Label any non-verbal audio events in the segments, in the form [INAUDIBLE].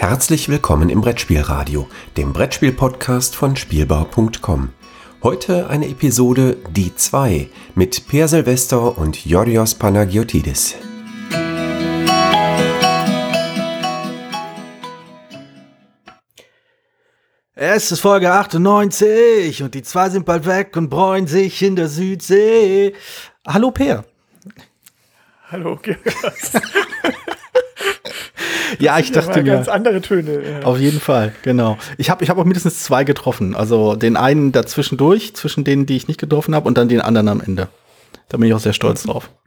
Herzlich willkommen im Brettspielradio, dem Brettspiel-Podcast von Spielbau.com. Heute eine Episode Die 2 mit Per Silvester und Yorios Panagiotidis. Es ist Folge 98 und die zwei sind bald weg und bräuen sich in der Südsee. Hallo Per. Hallo, Georg. [LAUGHS] Ja, ich dachte mir. Ganz andere Töne. Ja. Auf jeden Fall, genau. Ich habe ich hab auch mindestens zwei getroffen. Also den einen dazwischendurch, zwischen denen, die ich nicht getroffen habe, und dann den anderen am Ende. Da bin ich auch sehr stolz drauf. [LAUGHS]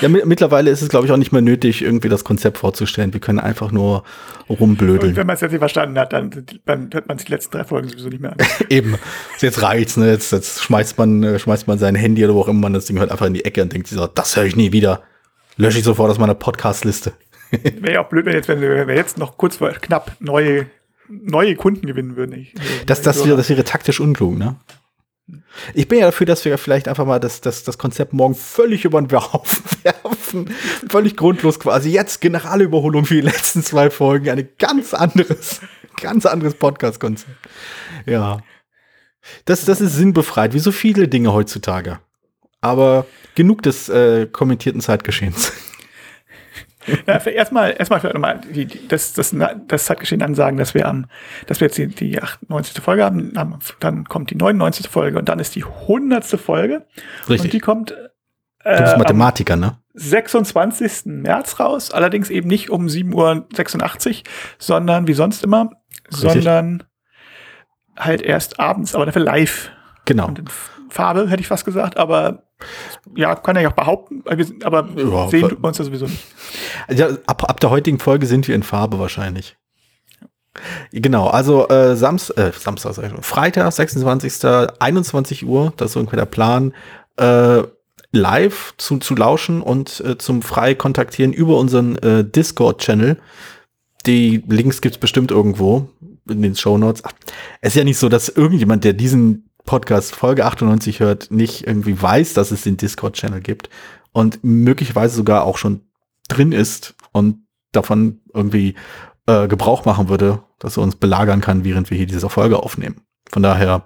Ja, mittlerweile ist es, glaube ich, auch nicht mehr nötig, irgendwie das Konzept vorzustellen. Wir können einfach nur rumblödeln. Und wenn man es jetzt nicht verstanden hat, dann, dann hört man sich die letzten drei Folgen sowieso nicht mehr an. [LAUGHS] Eben. Jetzt reicht's, ne? Jetzt, jetzt schmeißt man, äh, schmeißt man sein Handy oder wo auch immer man das Ding hört einfach in die Ecke und denkt sich so, das höre ich nie wieder. Lösche ich sofort aus meiner Podcast-Liste. Wäre ja auch blöd, wenn, jetzt, wenn wir jetzt noch kurz vor knapp neue, neue Kunden gewinnen würden. Ich, das, das, wäre, das wäre taktisch unklug, ne? Ich bin ja dafür, dass wir vielleicht einfach mal das, das, das Konzept morgen völlig über den Haufen [LAUGHS] werfen. völlig grundlos quasi. Jetzt Generalüberholung für die letzten zwei Folgen. Ein ganz anderes, ganz anderes Podcast-Konzept. Ja. Das, das ist sinnbefreit, wie so viele Dinge heutzutage. Aber genug des äh, kommentierten Zeitgeschehens. Ja, erstmal, erstmal vielleicht nochmal die, das, das, das Zeitgeschehen ansagen, dass wir am, dass wir jetzt die, die 98. Folge haben, dann kommt die 99. Folge und dann ist die 100. Folge. Richtig. Und die kommt, äh, du bist Mathematiker, ne? 26. März raus, allerdings eben nicht um 7.86 Uhr, sondern wie sonst immer, Richtig. sondern halt erst abends, aber dafür live. Genau. Farbe, hätte ich fast gesagt, aber ja, kann er ja auch behaupten, aber ja, sehen tut man uns ja sowieso nicht. Ja, ab, ab der heutigen Folge sind wir in Farbe wahrscheinlich. Genau, also äh, Samst, äh, Samstag, Freitag, 26. 21 Uhr, das ist irgendwie der Plan, äh, live zu, zu lauschen und äh, zum frei kontaktieren über unseren äh, Discord-Channel. Die Links gibt's bestimmt irgendwo in den Show Notes. Es ist ja nicht so, dass irgendjemand, der diesen Podcast Folge 98 hört, nicht irgendwie weiß, dass es den Discord-Channel gibt und möglicherweise sogar auch schon drin ist und davon irgendwie äh, Gebrauch machen würde, dass er uns belagern kann, während wir hier diese Folge aufnehmen. Von daher,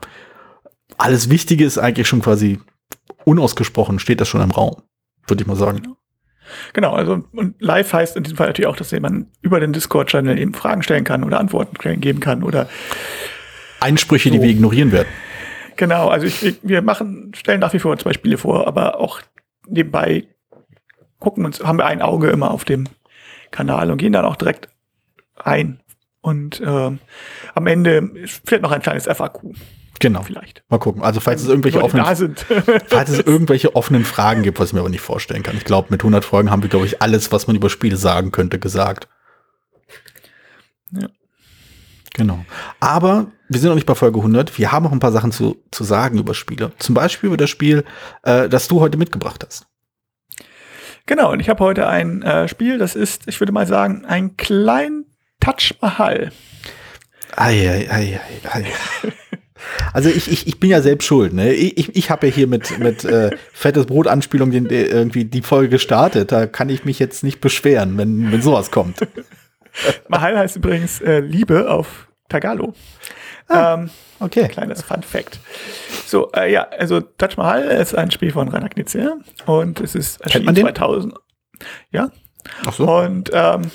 alles Wichtige ist eigentlich schon quasi unausgesprochen, steht das schon im Raum, würde ich mal sagen. Genau, also und live heißt in diesem Fall natürlich auch, dass jemand über den Discord-Channel eben Fragen stellen kann oder Antworten geben kann oder Einsprüche, so. die wir ignorieren werden. Genau, also ich, wir machen, stellen nach wie vor zwei Spiele vor, aber auch nebenbei gucken uns, haben wir ein Auge immer auf dem Kanal und gehen dann auch direkt ein. Und ähm, am Ende fehlt noch ein kleines FAQ. Genau. Vielleicht. Mal gucken. Also falls es irgendwelche offenen, [LAUGHS] falls es irgendwelche offenen Fragen gibt, was ich mir aber nicht vorstellen kann. Ich glaube, mit 100 Folgen haben wir, glaube ich, alles, was man über Spiele sagen könnte, gesagt. Ja. Genau. Aber wir sind noch nicht bei Folge 100. Wir haben noch ein paar Sachen zu, zu sagen über Spiele. Zum Beispiel über das Spiel, äh, das du heute mitgebracht hast. Genau, und ich habe heute ein äh, Spiel, das ist, ich würde mal sagen, ein klein Touch Mahal. Ei, ei, ei, ei, ei. Also ich, ich, ich bin ja selbst schuld. Ne? Ich, ich habe ja hier mit, mit äh, fettes Brot-Anspielung irgendwie die Folge gestartet. Da kann ich mich jetzt nicht beschweren, wenn, wenn sowas kommt. [LAUGHS] Mahal heißt übrigens äh, Liebe auf Tagalo. Ah, ähm, okay. Kleines Fun Fact. So, äh, ja, also Taj Mahal ist ein Spiel von Rainer Knizia und es ist erschienen 2000. Ja. Ach so. Und ähm,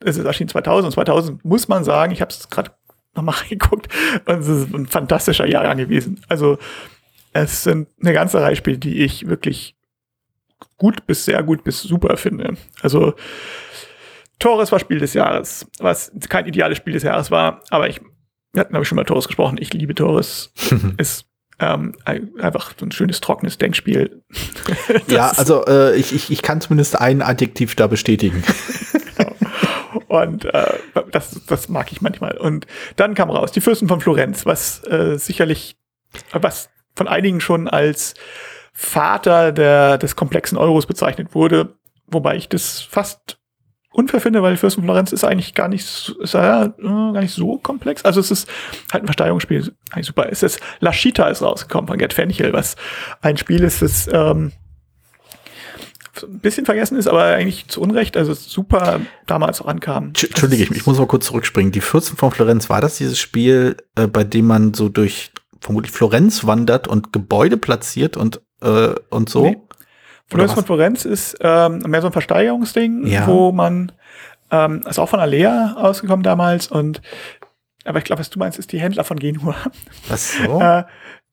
es ist erschienen 2000 und 2000 muss man sagen, ich habe es gerade nochmal [LAUGHS] reingeguckt und es ist ein fantastischer Jahrgang gewesen. Also es sind eine ganze Reihe Spiele, die ich wirklich gut bis sehr gut bis super finde. Also Torres war Spiel des Jahres, was kein ideales Spiel des Jahres war, aber ich, wir hatten, glaube ich, schon mal Torres gesprochen. Ich liebe Torres. [LAUGHS] ist ähm, einfach so ein schönes, trockenes Denkspiel. [LAUGHS] ja, also äh, ich, ich, ich kann zumindest ein Adjektiv da bestätigen. [LAUGHS] genau. Und äh, das, das mag ich manchmal. Und dann kam raus, die Fürsten von Florenz, was äh, sicherlich, was von einigen schon als Vater der, des komplexen Euros bezeichnet wurde, wobei ich das fast unfair finde, weil Fürst von Florenz ist eigentlich gar nicht, ist ja, äh, gar nicht so komplex. Also es ist halt ein Versteigerungsspiel, eigentlich super. Es ist Lashita ist rausgekommen von Gerd Fenchel, was ein Spiel ist, das ähm, ein bisschen vergessen ist, aber eigentlich zu Unrecht, also super damals auch ankam. Entschuldige, ich, ich muss mal kurz zurückspringen. Die 14 von Florenz, war das dieses Spiel, äh, bei dem man so durch vermutlich Florenz wandert und Gebäude platziert und, äh, und so? Nee. Von Florenz ist ähm, mehr so ein Versteigerungsding, ja. wo man, ähm, ist auch von Alea ausgekommen damals und aber ich glaube, was du meinst, ist die Händler von Genua. Was so? [LAUGHS] äh,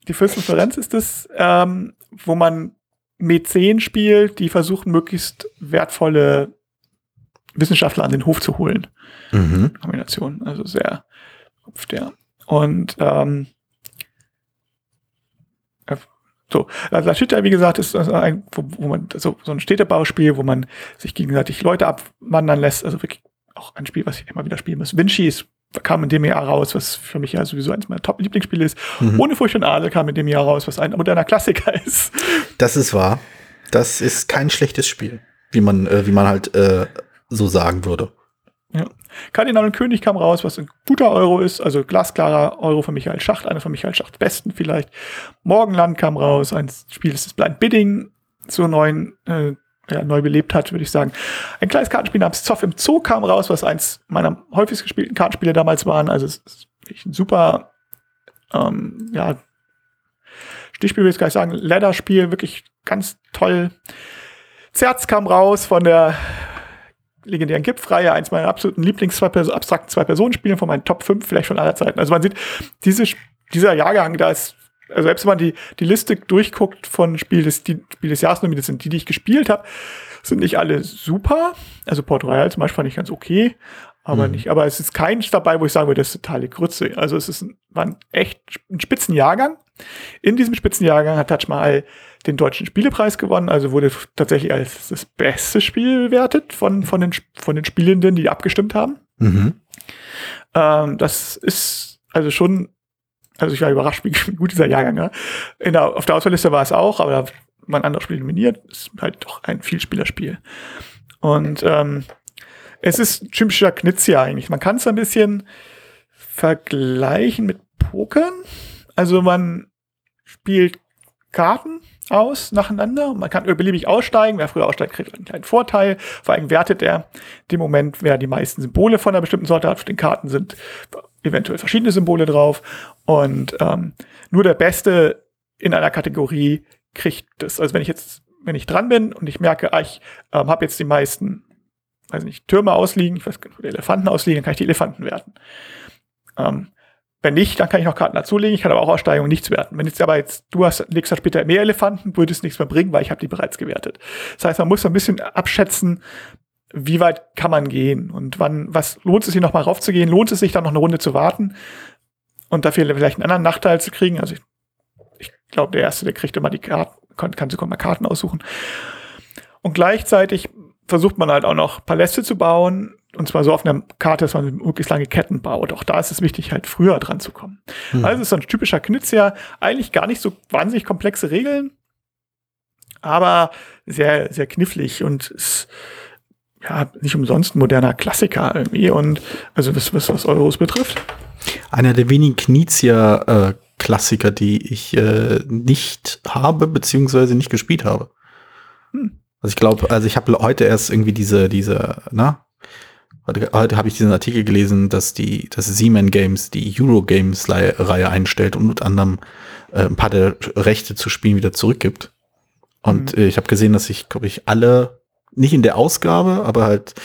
die Florenz ist es, ähm, wo man Mäzen spielt, die versuchen, möglichst wertvolle Wissenschaftler an den Hof zu holen. Mhm. Kombination, also sehr ja. Und ähm, so, also Shit, wie gesagt, ist ein, wo, wo man so, so ein Städtebauspiel, wo man sich gegenseitig Leute abwandern lässt, also wirklich auch ein Spiel, was ich immer wieder spielen muss. Vinci ist kam in dem Jahr raus, was für mich ja sowieso eines meiner Top-Lieblingsspiele ist. Mhm. Ohne Furcht und Adel kam in dem Jahr raus, was ein moderner Klassiker [LAUGHS] ist. Das ist wahr. Das ist kein schlechtes Spiel, wie man, äh, wie man halt äh, so sagen würde. Ja. Kardinal und König kam raus, was ein guter Euro ist, also glasklarer Euro von Michael Schacht, einer von Michael Schachts besten vielleicht. Morgenland kam raus, ein Spiel, das ist Blind Bidding zur neuen äh, ja, neu belebt hat, würde ich sagen. Ein kleines Kartenspiel namens Zoff im Zoo kam raus, was eins meiner häufigst gespielten Kartenspiele damals waren. Also es ist ein super, ähm, ja, Stichspiel will ich gar nicht sagen, Ladder-Spiel, wirklich ganz toll. Zerz kam raus von der legendären Gipfreihe, eins meiner absoluten Lieblings zwei abstrakten Zwei-Personen-Spiele von meinen Top 5 vielleicht von aller Zeiten. Also man sieht, diese, dieser Jahrgang, da ist also selbst wenn man die, die Liste durchguckt von Spiel des, die, Spiel des Jahres, das sind die, die ich gespielt habe, sind nicht alle super. Also Port Royal zum Beispiel fand ich ganz okay, aber mhm. nicht, aber es ist kein dabei, wo ich sagen würde, das ist totale Grütze. Also es ist ein, war ein echt ein Spitzenjahrgang. In diesem Spitzenjahrgang hat Taj Mahal den deutschen Spielepreis gewonnen, also wurde tatsächlich als das beste Spiel bewertet von, von, den, von den Spielenden, die abgestimmt haben. Mhm. Ähm, das ist also schon also ich war überrascht, wie gut dieser Jahrgang war. In der, auf der Auswahlliste war es auch, aber da man andere Spiele nominiert. Ist halt doch ein Vielspielerspiel. Und ähm, es ist ein typischer Knizia eigentlich. Man kann es ein bisschen vergleichen mit Pokern. Also man spielt Karten aus nacheinander. Man kann beliebig aussteigen. Wer früher aussteigt, kriegt einen kleinen Vorteil. Vor allem wertet er den Moment, wer die meisten Symbole von einer bestimmten Sorte hat. Auf den Karten sind eventuell verschiedene Symbole drauf. Und ähm, nur der Beste in einer Kategorie kriegt das. Also wenn ich jetzt, wenn ich dran bin und ich merke, ah, ich ähm, habe jetzt die meisten, weiß nicht, Türme ausliegen, ich weiß nicht, Elefanten ausliegen, dann kann ich die Elefanten werten. Ähm, wenn nicht, dann kann ich noch Karten dazulegen. Ich kann aber auch aussteigen und nichts werten. Wenn jetzt aber jetzt du hast legst da später mehr Elefanten, würde es nichts mehr bringen, weil ich habe die bereits gewertet. Das heißt, man muss so ein bisschen abschätzen, wie weit kann man gehen und wann, was lohnt es sich noch mal raufzugehen? Lohnt es sich dann noch eine Runde zu warten und dafür vielleicht einen anderen Nachteil zu kriegen? Also ich, ich glaube, der Erste, der kriegt immer die Karten, kann, kann sogar mal Karten aussuchen. Und gleichzeitig versucht man halt auch noch Paläste zu bauen, und zwar so auf einer Karte, dass man möglichst lange Ketten baut. Auch da ist es wichtig, halt früher dran zu kommen. Hm. Also ist so ein typischer Knizia, eigentlich gar nicht so wahnsinnig komplexe Regeln, aber sehr, sehr knifflig und ist, ja, nicht umsonst ein moderner Klassiker irgendwie und also was, was, was Euros betrifft. Einer der wenigen Knizia äh, Klassiker, die ich äh, nicht habe, beziehungsweise nicht gespielt habe. Hm. Also ich glaube, also ich habe heute erst irgendwie diese, diese, na, heute, heute habe ich diesen Artikel gelesen, dass die, dass Siemens Games die Eurogames-Reihe einstellt und unter anderem äh, ein paar der Rechte zu spielen wieder zurückgibt. Und mhm. äh, ich habe gesehen, dass ich, glaube ich, alle nicht in der Ausgabe, aber halt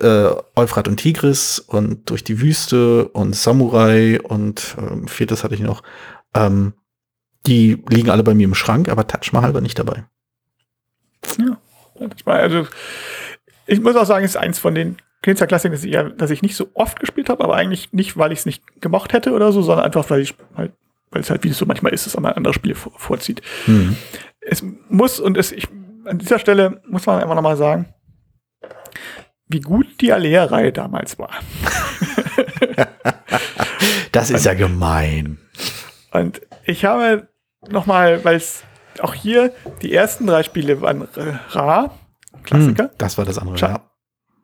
äh, Euphrat und Tigris und durch die Wüste und Samurai und ähm, viertes hatte ich noch. Ähm, die liegen alle bei mir im Schrank, aber Taj Mahal war nicht dabei. Ja, also ich muss auch sagen, es ist eins von den Künstlerklassikern, das, ich, das ich nicht so oft gespielt habe, aber eigentlich nicht, weil ich es nicht gemocht hätte oder so, sondern einfach, weil ich halt, weil es halt, wie es so manchmal ist, dass man andere Spiele vorzieht. Mhm. Es muss und es, ich an dieser Stelle muss man einfach nochmal sagen, wie gut die Alea-Reihe damals war. [LAUGHS] das ist und, ja gemein. Und ich habe nochmal, weil es auch hier die ersten drei Spiele waren rar, Klassiker. Hm, das war das andere, Ch ja.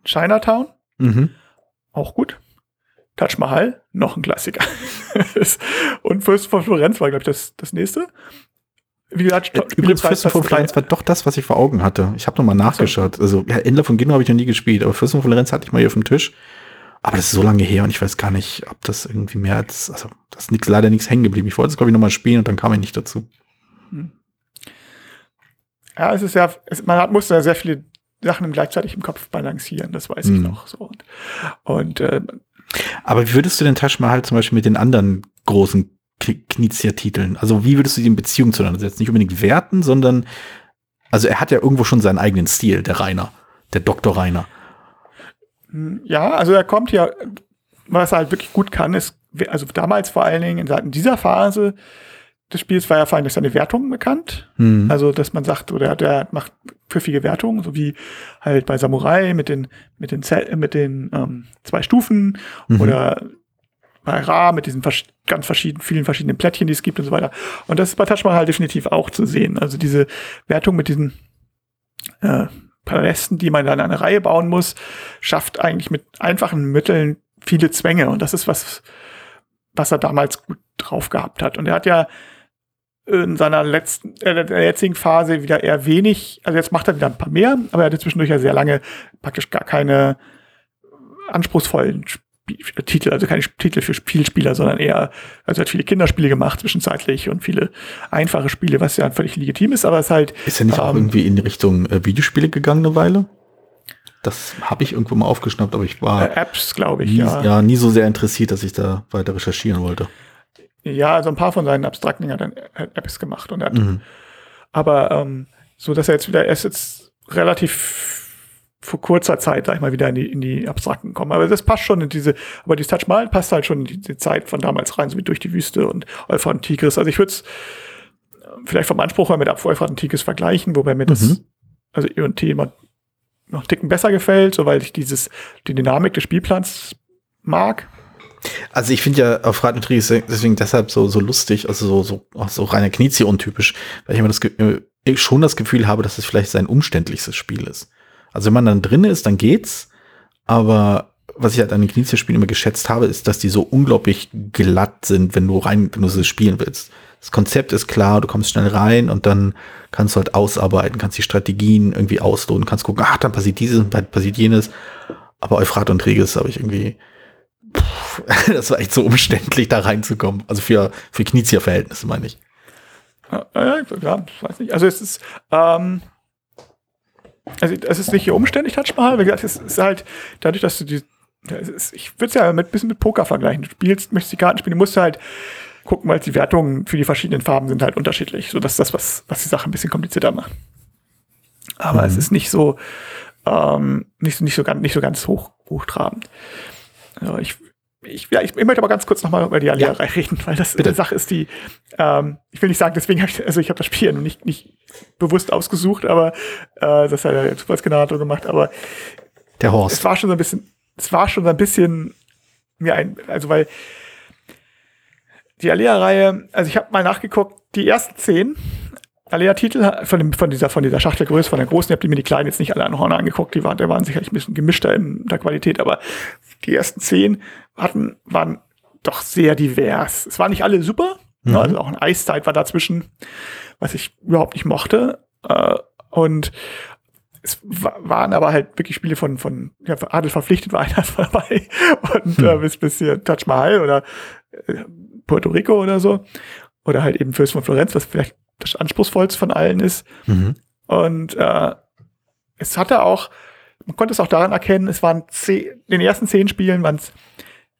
Chinatown, mhm. auch gut. Taj Mahal, noch ein Klassiker. [LAUGHS] und Fürst von Florenz war, glaube ich, das, das nächste. wie gesagt, äh, Übrigens, Fürsten von Florenz war doch das, was ich vor Augen hatte. Ich habe nochmal nachgeschaut. Also, ja, Endler von Gino habe ich noch nie gespielt, aber Fürsten von Florenz hatte ich mal hier auf dem Tisch. Aber das ist so lange her und ich weiß gar nicht, ob das irgendwie mehr als, also, das ist nix, leider nichts hängen geblieben. Ich wollte es, glaube ich, nochmal spielen und dann kam ich nicht dazu. Ja, es ist ja, es, man hat, musste ja sehr viele Sachen gleichzeitig im Kopf balancieren, das weiß hm. ich noch so. Und, und äh, aber wie würdest du den Taj Mahal zum Beispiel mit den anderen großen Knizia-Titeln? Also wie würdest du die in Beziehung zueinander setzen? Nicht unbedingt werten, sondern also er hat ja irgendwo schon seinen eigenen Stil, der Rainer, der Dr. Rainer. Hm, ja, also er kommt ja, was er halt wirklich gut kann, ist, also damals vor allen Dingen in dieser Phase des Spiels war ja vor allem durch seine Wertungen bekannt. Mhm. Also, dass man sagt, oder der macht pfiffige Wertungen, so wie halt bei Samurai mit den, mit den, Zell, mit den ähm, zwei Stufen mhm. oder bei Ra mit diesen vers ganz verschiedenen, vielen verschiedenen Plättchen, die es gibt und so weiter. Und das ist bei Tashma halt definitiv auch zu sehen. Also diese Wertung mit diesen äh, Palästen, die man dann eine Reihe bauen muss, schafft eigentlich mit einfachen Mitteln viele Zwänge. Und das ist was, was er damals gut drauf gehabt hat. Und er hat ja in seiner letzten, äh, der jetzigen Phase wieder eher wenig, also jetzt macht er wieder ein paar mehr, aber er hatte zwischendurch ja sehr lange praktisch gar keine anspruchsvollen Sp Titel, also keine Titel für Spielspieler, sondern eher, also er hat viele Kinderspiele gemacht zwischenzeitlich und viele einfache Spiele, was ja völlig legitim ist, aber es ist halt. Ist er nicht ähm, auch irgendwie in Richtung äh, Videospiele gegangen eine Weile? Das habe ich irgendwo mal aufgeschnappt, aber ich war. Äh, Apps, glaube ich, nie, ja. Ja, nie so sehr interessiert, dass ich da weiter recherchieren wollte. Ja, also ein paar von seinen abstrakten hat dann Apps gemacht und er hat, mhm. aber ähm, so, dass er jetzt wieder, er ist jetzt relativ vor kurzer Zeit, sag ich mal, wieder in die, in die Abstrakten kommen. Aber das passt schon in diese, aber die Touch Mal passt halt schon in die, die, Zeit von damals rein, so wie durch die Wüste und Euphrat und Tigris. Also ich würde es vielleicht vom Anspruch her mit Euphrat und Tigris vergleichen, wobei mir das, mhm. also E und T immer noch einen Ticken besser gefällt, so weil ich dieses, die Dynamik des Spielplans mag. Also ich finde ja auf Rat ist deswegen deshalb so, so lustig, also so, so, auch so reiner Knizia untypisch, weil ich immer das, ich äh, schon das Gefühl habe, dass es vielleicht sein umständlichstes Spiel ist. Also wenn man dann drin ist, dann geht's, aber was ich halt an den Knizia-Spielen immer geschätzt habe, ist, dass die so unglaublich glatt sind, wenn du rein, wenn du sie spielen willst. Das Konzept ist klar, du kommst schnell rein und dann kannst du halt ausarbeiten, kannst die Strategien irgendwie ausloten, kannst gucken, ach, dann passiert dieses, dann passiert jenes. Aber Euphrat und Regis habe ich irgendwie [LAUGHS] das war echt so umständlich, da reinzukommen. Also für, für Knizia-Verhältnisse, meine ich. Ja, ja, weiß nicht. Also es ist, ähm, also es ist nicht hier umständlich, Touch Mahal. Wie gesagt, es ist halt dadurch, dass du die, ist, ich würde es ja mit bisschen mit Poker vergleichen. Du spielst, möchtest die Karten spielen, du musst halt gucken, weil die Wertungen für die verschiedenen Farben sind halt unterschiedlich. So dass das, was, was die Sache ein bisschen komplizierter macht. Aber mhm. es ist nicht so, ähm, nicht, nicht so ganz, nicht so ganz hoch, hochtrabend. Also ich, ich, ja, ich, ich möchte aber ganz kurz nochmal über die Alliarei ja. reden, weil das Bitte. eine Sache ist, die, ähm, ich will nicht sagen, deswegen habe ich, also ich habe das Spiel nicht, nicht bewusst ausgesucht, aber äh, das hat der Zufallsgenerator gemacht, aber der Horst. Es war schon so ein bisschen, es war schon so ein bisschen mir ein, also weil die Alea-Reihe, also ich habe mal nachgeguckt, die ersten zehn Alea-Titel von, dem, von, dieser, von dieser Schachtelgröße, von der großen, ich habe mir die kleinen jetzt nicht alle an Horn angeguckt, die waren, die waren sicherlich ein bisschen gemischter in der Qualität, aber die ersten zehn hatten, waren doch sehr divers. Es waren nicht alle super, mhm. also auch ein Eiszeit war dazwischen, was ich überhaupt nicht mochte. Äh, und es waren aber halt wirklich Spiele von, von ja, Adel verpflichtet war [LAUGHS] einer dabei und mhm. äh, bis, bis hier Taj Mahal oder äh, Puerto Rico oder so. Oder halt eben Fürst von Florenz, was vielleicht das anspruchsvollste von allen ist. Mhm. Und äh, es hatte auch, man konnte es auch daran erkennen, es waren zehn, in den ersten zehn Spielen waren es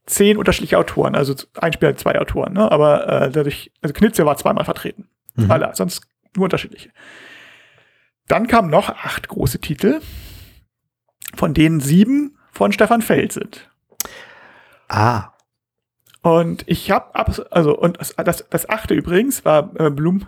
zehn unterschiedliche Autoren, also ein Spiel hat zwei Autoren, ne? aber äh, dadurch, also Knizia war zweimal vertreten. Mhm. Alle, sonst nur unterschiedliche. Dann kamen noch acht große Titel, von denen sieben von Stefan Feld sind. Ah. Und ich habe also und das, das, achte übrigens war äh, [LAUGHS] Bloom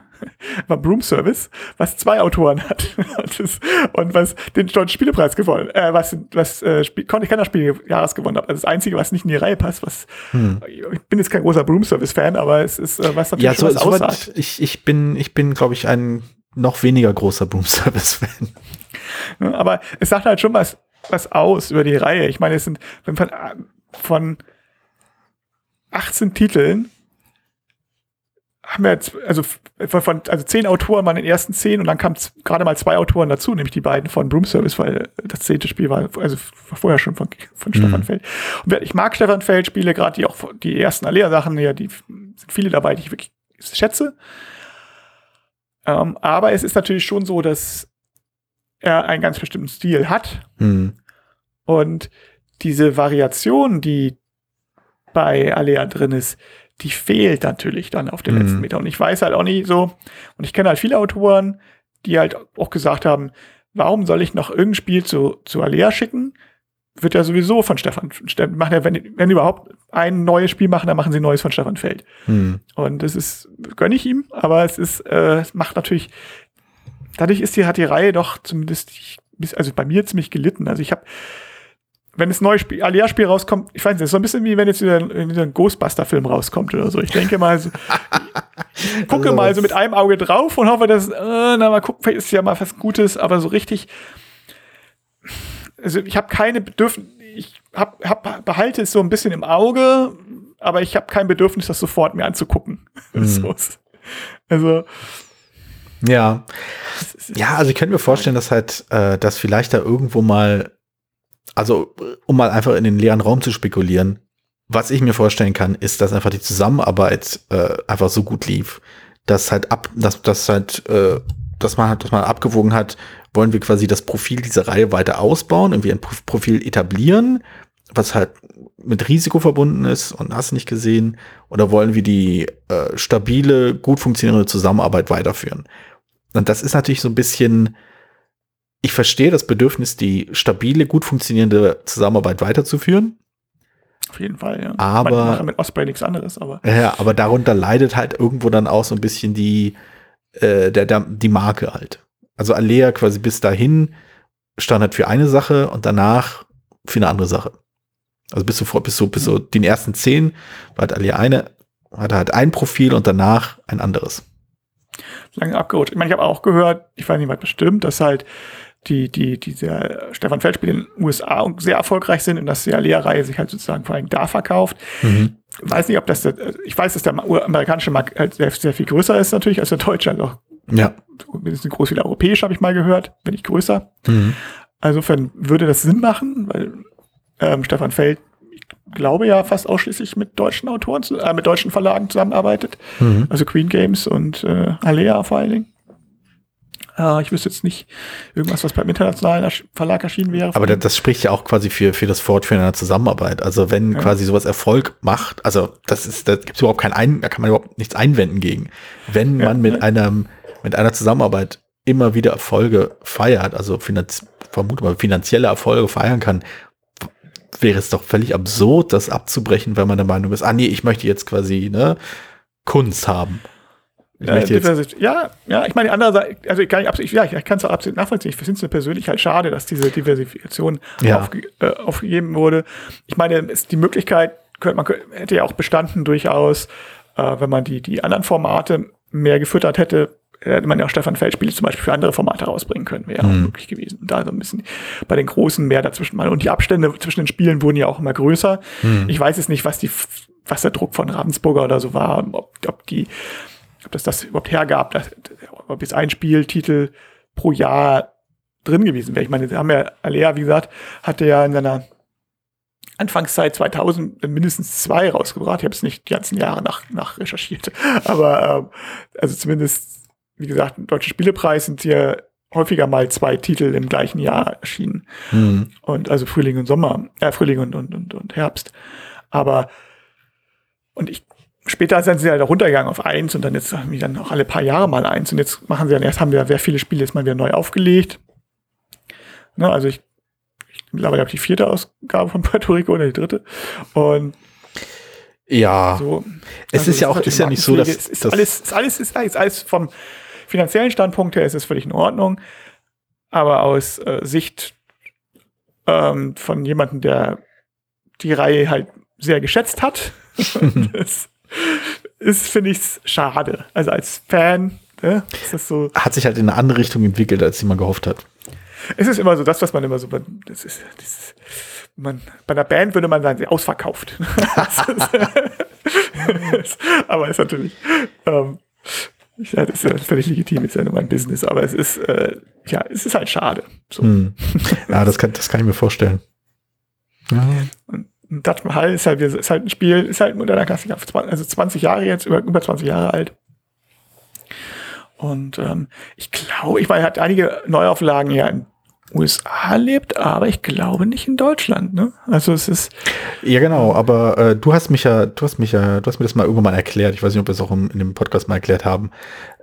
war Broom Service, was zwei Autoren hat [LAUGHS] und, das, und was den Deutschen Spielepreis gewonnen, äh, was was äh, Spiel, Spiel Jahres gewonnen hat. Also das einzige, was nicht in die Reihe passt, was hm. ich bin jetzt kein großer Broom Service Fan, aber es ist äh, was natürlich ja, so, was so aussagt. Ich ich bin ich bin glaube ich ein noch weniger großer Broom Service Fan. Ja, aber es sagt halt schon was was aus über die Reihe. Ich meine, es sind von, von 18 Titeln haben wir jetzt, also von, also zehn Autoren waren in den ersten zehn und dann kamen gerade mal zwei Autoren dazu, nämlich die beiden von Broom Service, weil das zehnte Spiel war, also war vorher schon von, von mhm. Stefan Feld. Und ich mag Stefan Feld Spiele, gerade die auch die ersten Alea-Sachen, ja, die sind viele dabei, die ich wirklich schätze. Ähm, aber es ist natürlich schon so, dass er einen ganz bestimmten Stil hat. Mhm. Und diese Variation, die bei Alea drin ist, die fehlt natürlich dann auf den mhm. letzten Meter. Und ich weiß halt auch nicht so, und ich kenne halt viele Autoren, die halt auch gesagt haben, warum soll ich noch irgendein Spiel zu, zu Alea schicken? Wird ja sowieso von Stefan, machen ja, wenn, wenn überhaupt ein neues Spiel machen, dann machen sie ein neues von Stefan Feld. Mhm. Und das ist, gönne ich ihm, aber es ist, äh, es macht natürlich, dadurch ist die, hat die Reihe doch zumindest, also bei mir ziemlich gelitten. Also ich habe wenn das neue Spiel, Alia-Spiel rauskommt, ich weiß nicht, so ein bisschen wie wenn jetzt wieder ein, wieder ein Ghostbuster-Film rauskommt oder so. Ich denke mal, so, ich [LAUGHS] gucke also, mal so mit einem Auge drauf und hoffe, dass, äh, na mal gucken, vielleicht ist ja mal was Gutes, aber so richtig, also ich habe keine Bedürfnis, ich hab, hab, behalte es so ein bisschen im Auge, aber ich habe kein Bedürfnis, das sofort mir anzugucken. [LAUGHS] Mhm. so also ja. Ja, also ich könnte mir vorstellen, dass halt, äh, dass vielleicht da irgendwo mal also um mal einfach in den leeren Raum zu spekulieren, was ich mir vorstellen kann, ist, dass einfach die Zusammenarbeit äh, einfach so gut lief, dass halt ab, dass, dass halt, äh, dass man halt, dass man abgewogen hat, wollen wir quasi das Profil dieser Reihe weiter ausbauen, irgendwie ein Profil etablieren, was halt mit Risiko verbunden ist und hast nicht gesehen, oder wollen wir die äh, stabile, gut funktionierende Zusammenarbeit weiterführen? Und das ist natürlich so ein bisschen, ich verstehe das Bedürfnis, die stabile, gut funktionierende Zusammenarbeit weiterzuführen. Auf jeden Fall, ja. Aber machen mit Osprey nichts anderes, aber. Ja, aber darunter leidet halt irgendwo dann auch so ein bisschen die, äh, der, der, die Marke halt. Also Alea quasi bis dahin stand halt für eine Sache und danach für eine andere Sache. Also bis so, bis so, bis so den ersten zehn war halt Alea eine, hatte halt ein Profil und danach ein anderes. Lange abgerutscht. Ich meine, ich habe auch gehört, ich weiß nicht, was bestimmt, dass halt die, die, diese Stefan Feld-Spiele in den USA sehr erfolgreich sind und dass die Alea-Reihe sich halt sozusagen vor allem da verkauft. Mhm. Weiß nicht, ob das, ich weiß, dass der amerikanische Markt halt sehr, sehr viel größer ist natürlich als der deutsche, also ja. mindestens groß wie der europäische, habe ich mal gehört, wenn nicht größer. Mhm. insofern würde das Sinn machen, weil ähm, Stefan Feld, ich glaube ja fast ausschließlich mit deutschen Autoren, äh, mit deutschen Verlagen zusammenarbeitet. Mhm. Also Queen Games und äh, Alea vor allen Dingen. Äh, ich wüsste jetzt nicht irgendwas, was beim internationalen Verlag erschienen wäre. Aber das spricht ja auch quasi für, für das Fortführen einer Zusammenarbeit. Also wenn ja. quasi sowas Erfolg macht, also das ist, da gibt es überhaupt kein ein, da kann man überhaupt nichts einwenden gegen. Wenn man ja, mit ja. einem, mit einer Zusammenarbeit immer wieder Erfolge feiert, also finanz, vermute mal finanzielle Erfolge feiern kann, wäre es doch völlig absurd, das abzubrechen, wenn man der Meinung ist, ah nee, ich möchte jetzt quasi ne, Kunst haben. Äh, ja, ja, ich meine, die andere Seite, also ich kann, ich, ja, ich kann es auch absolut nachvollziehen. Ich finde es persönlich halt schade, dass diese Diversifikation ja. aufge, äh, aufgegeben wurde. Ich meine, ist die Möglichkeit, könnte, man hätte ja auch bestanden durchaus, äh, wenn man die, die anderen Formate mehr gefüttert hätte, hätte man ja auch Stefan Feldspiele zum Beispiel für andere Formate rausbringen können, wäre mhm. auch möglich gewesen. Da so ein bisschen bei den Großen mehr dazwischen mal. Und die Abstände zwischen den Spielen wurden ja auch immer größer. Mhm. Ich weiß jetzt nicht, was die, was der Druck von Ravensburger oder so war, ob, ob die ob das das überhaupt hergab, dass, ob jetzt ein Spieltitel pro Jahr drin gewesen wäre. Ich meine, haben ja, Alea, wie gesagt, hatte ja in seiner Anfangszeit 2000 mindestens zwei rausgebracht. Ich habe es nicht die ganzen Jahre nach, nach recherchiert. [LAUGHS] Aber äh, also zumindest, wie gesagt, im Deutschen Spielepreis sind hier häufiger mal zwei Titel im gleichen Jahr erschienen. Mhm. Und also Frühling und Sommer, äh, Frühling und, und, und, und Herbst. Aber und ich später sind sie halt runtergegangen auf eins und dann jetzt haben wir dann auch alle paar Jahre mal eins und jetzt machen sie dann erst haben wir sehr viele Spiele jetzt mal wieder neu aufgelegt. Ne, also ich, ich mittlerweile habe die vierte Ausgabe von [LAUGHS] Puerto Rico oder die dritte und ja, so. es also ist ja auch, ist ja nicht so, dass es ist alles, ist alles, ist alles, alles vom finanziellen Standpunkt her ist es völlig in Ordnung, aber aus äh, Sicht ähm, von jemandem, der die Reihe halt sehr geschätzt hat, [LAUGHS] [LAUGHS] das, ist, finde ich, schade. Also als Fan, ne, ist das so. Hat sich halt in eine andere Richtung entwickelt, als man gehofft hat. Es ist immer so, das, was man immer so, das ist, das ist man, bei einer Band würde man sagen, sie ausverkauft. [LAUGHS] aber ist natürlich, ähm, ja, das ist ja völlig legitim, ist ja nur mein Business, aber es ist, äh, ja, es ist halt schade. So. Hm. Ja, das kann, das kann ich mir vorstellen. Ja. Und Taj Mahal ist halt, ist halt ein Spiel, ist halt ein moderner Klassiker, also 20 Jahre jetzt, über, über 20 Jahre alt. Und ähm, ich glaube, ich meine, er hat einige Neuauflagen ja in USA lebt, aber ich glaube nicht in Deutschland. Ne? Also es ist. Ja, genau, aber äh, du hast mich ja, du hast mich ja, du hast mir das mal irgendwann mal erklärt, ich weiß nicht, ob wir es auch im, in dem Podcast mal erklärt haben,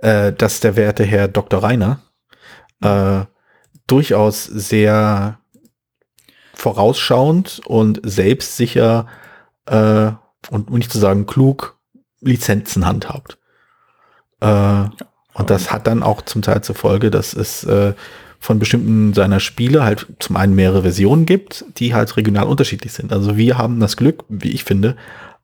äh, dass der werte Herr Dr. Reiner äh, durchaus sehr vorausschauend und selbstsicher äh, und nicht zu sagen klug Lizenzen handhabt. Äh. Und das hat dann auch zum Teil zur Folge, dass es äh, von bestimmten seiner Spiele halt zum einen mehrere Versionen gibt, die halt regional unterschiedlich sind. Also wir haben das Glück, wie ich finde,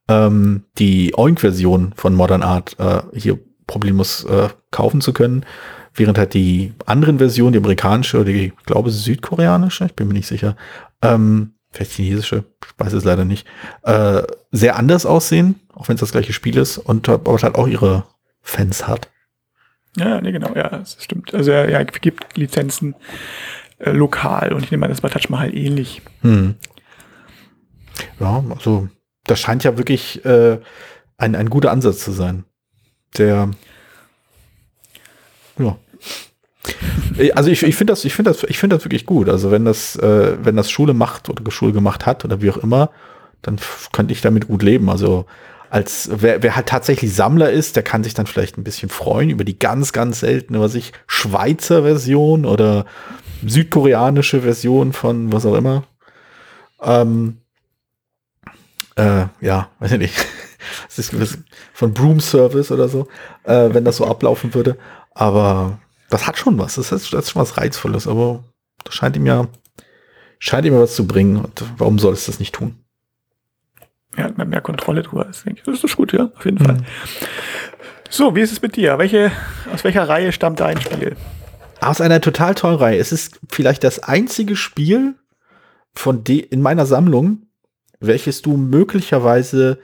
ähm, die Oink-Version von Modern Art äh, hier problemlos äh, kaufen zu können, während halt die anderen Versionen, die amerikanische oder die, ich glaube, südkoreanische, ich bin mir nicht sicher, ähm, vielleicht chinesische, ich weiß es leider nicht, äh, sehr anders aussehen, auch wenn es das gleiche Spiel ist und aber halt auch ihre Fans hat. Ja, nee, genau, ja, das stimmt. Also er ja, gibt Lizenzen äh, lokal und ich nehme an, das bei Taj Mahal ähnlich. Hm. Ja, also das scheint ja wirklich äh, ein, ein guter Ansatz zu sein. Der ja. Äh, also ich, ich finde das, ich finde das, ich finde das wirklich gut. Also wenn das, äh, wenn das Schule macht oder Schule gemacht hat oder wie auch immer, dann könnte ich damit gut leben. Also als wer, wer halt tatsächlich Sammler ist, der kann sich dann vielleicht ein bisschen freuen über die ganz, ganz seltene, was ich, Schweizer Version oder südkoreanische Version von was auch immer. Ähm, äh, ja, [LAUGHS] weiß ich nicht. Das ist von Broom Service oder so, äh, wenn das so ablaufen würde. Aber das hat schon was. Das ist, das ist schon was Reizvolles, aber das scheint ihm ja, scheint ihm ja was zu bringen. Und warum soll es das nicht tun? ja, mehr, mehr Kontrolle drüber ist. Denke ich. Das ist gut, ja, auf jeden mhm. Fall. So, wie ist es mit dir? Welche, aus welcher Reihe stammt dein Spiel? Aus einer total tollen Reihe. Es ist vielleicht das einzige Spiel von de in meiner Sammlung, welches du möglicherweise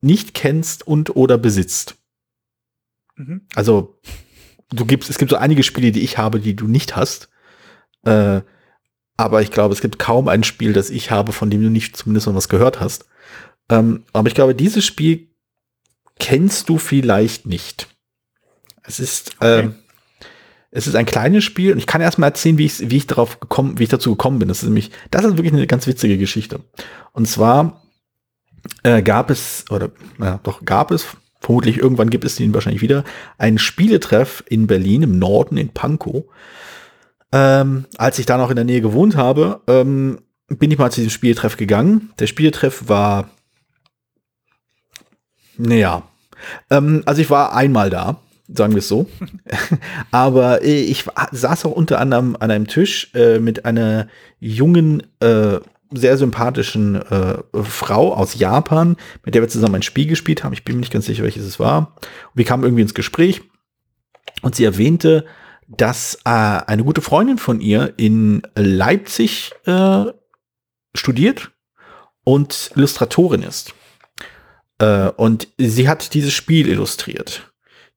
nicht kennst und oder besitzt. Mhm. Also, du gibst, es gibt so einige Spiele, die ich habe, die du nicht hast. Äh, aber ich glaube, es gibt kaum ein Spiel, das ich habe, von dem du nicht zumindest noch was gehört hast. Ähm, aber ich glaube, dieses Spiel kennst du vielleicht nicht. Es ist, okay. ähm, es ist ein kleines Spiel und ich kann erstmal erzählen, wie ich, wie ich darauf gekommen, wie ich dazu gekommen bin. Das ist nämlich, das ist wirklich eine ganz witzige Geschichte. Und zwar äh, gab es, oder ja, doch gab es, vermutlich irgendwann gibt es ihn wahrscheinlich wieder, einen Spieletreff in Berlin im Norden in Pankow ähm, als ich da noch in der Nähe gewohnt habe, ähm, bin ich mal zu diesem Spieltreff gegangen. Der Spieltreff war, naja, ähm, also ich war einmal da, sagen wir es so. [LAUGHS] Aber äh, ich saß auch unter anderem an einem Tisch äh, mit einer jungen, äh, sehr sympathischen äh, Frau aus Japan, mit der wir zusammen ein Spiel gespielt haben. Ich bin mir nicht ganz sicher, welches es war. Und wir kamen irgendwie ins Gespräch und sie erwähnte, dass äh, eine gute Freundin von ihr in Leipzig äh, studiert und Illustratorin ist. Äh, und sie hat dieses Spiel illustriert.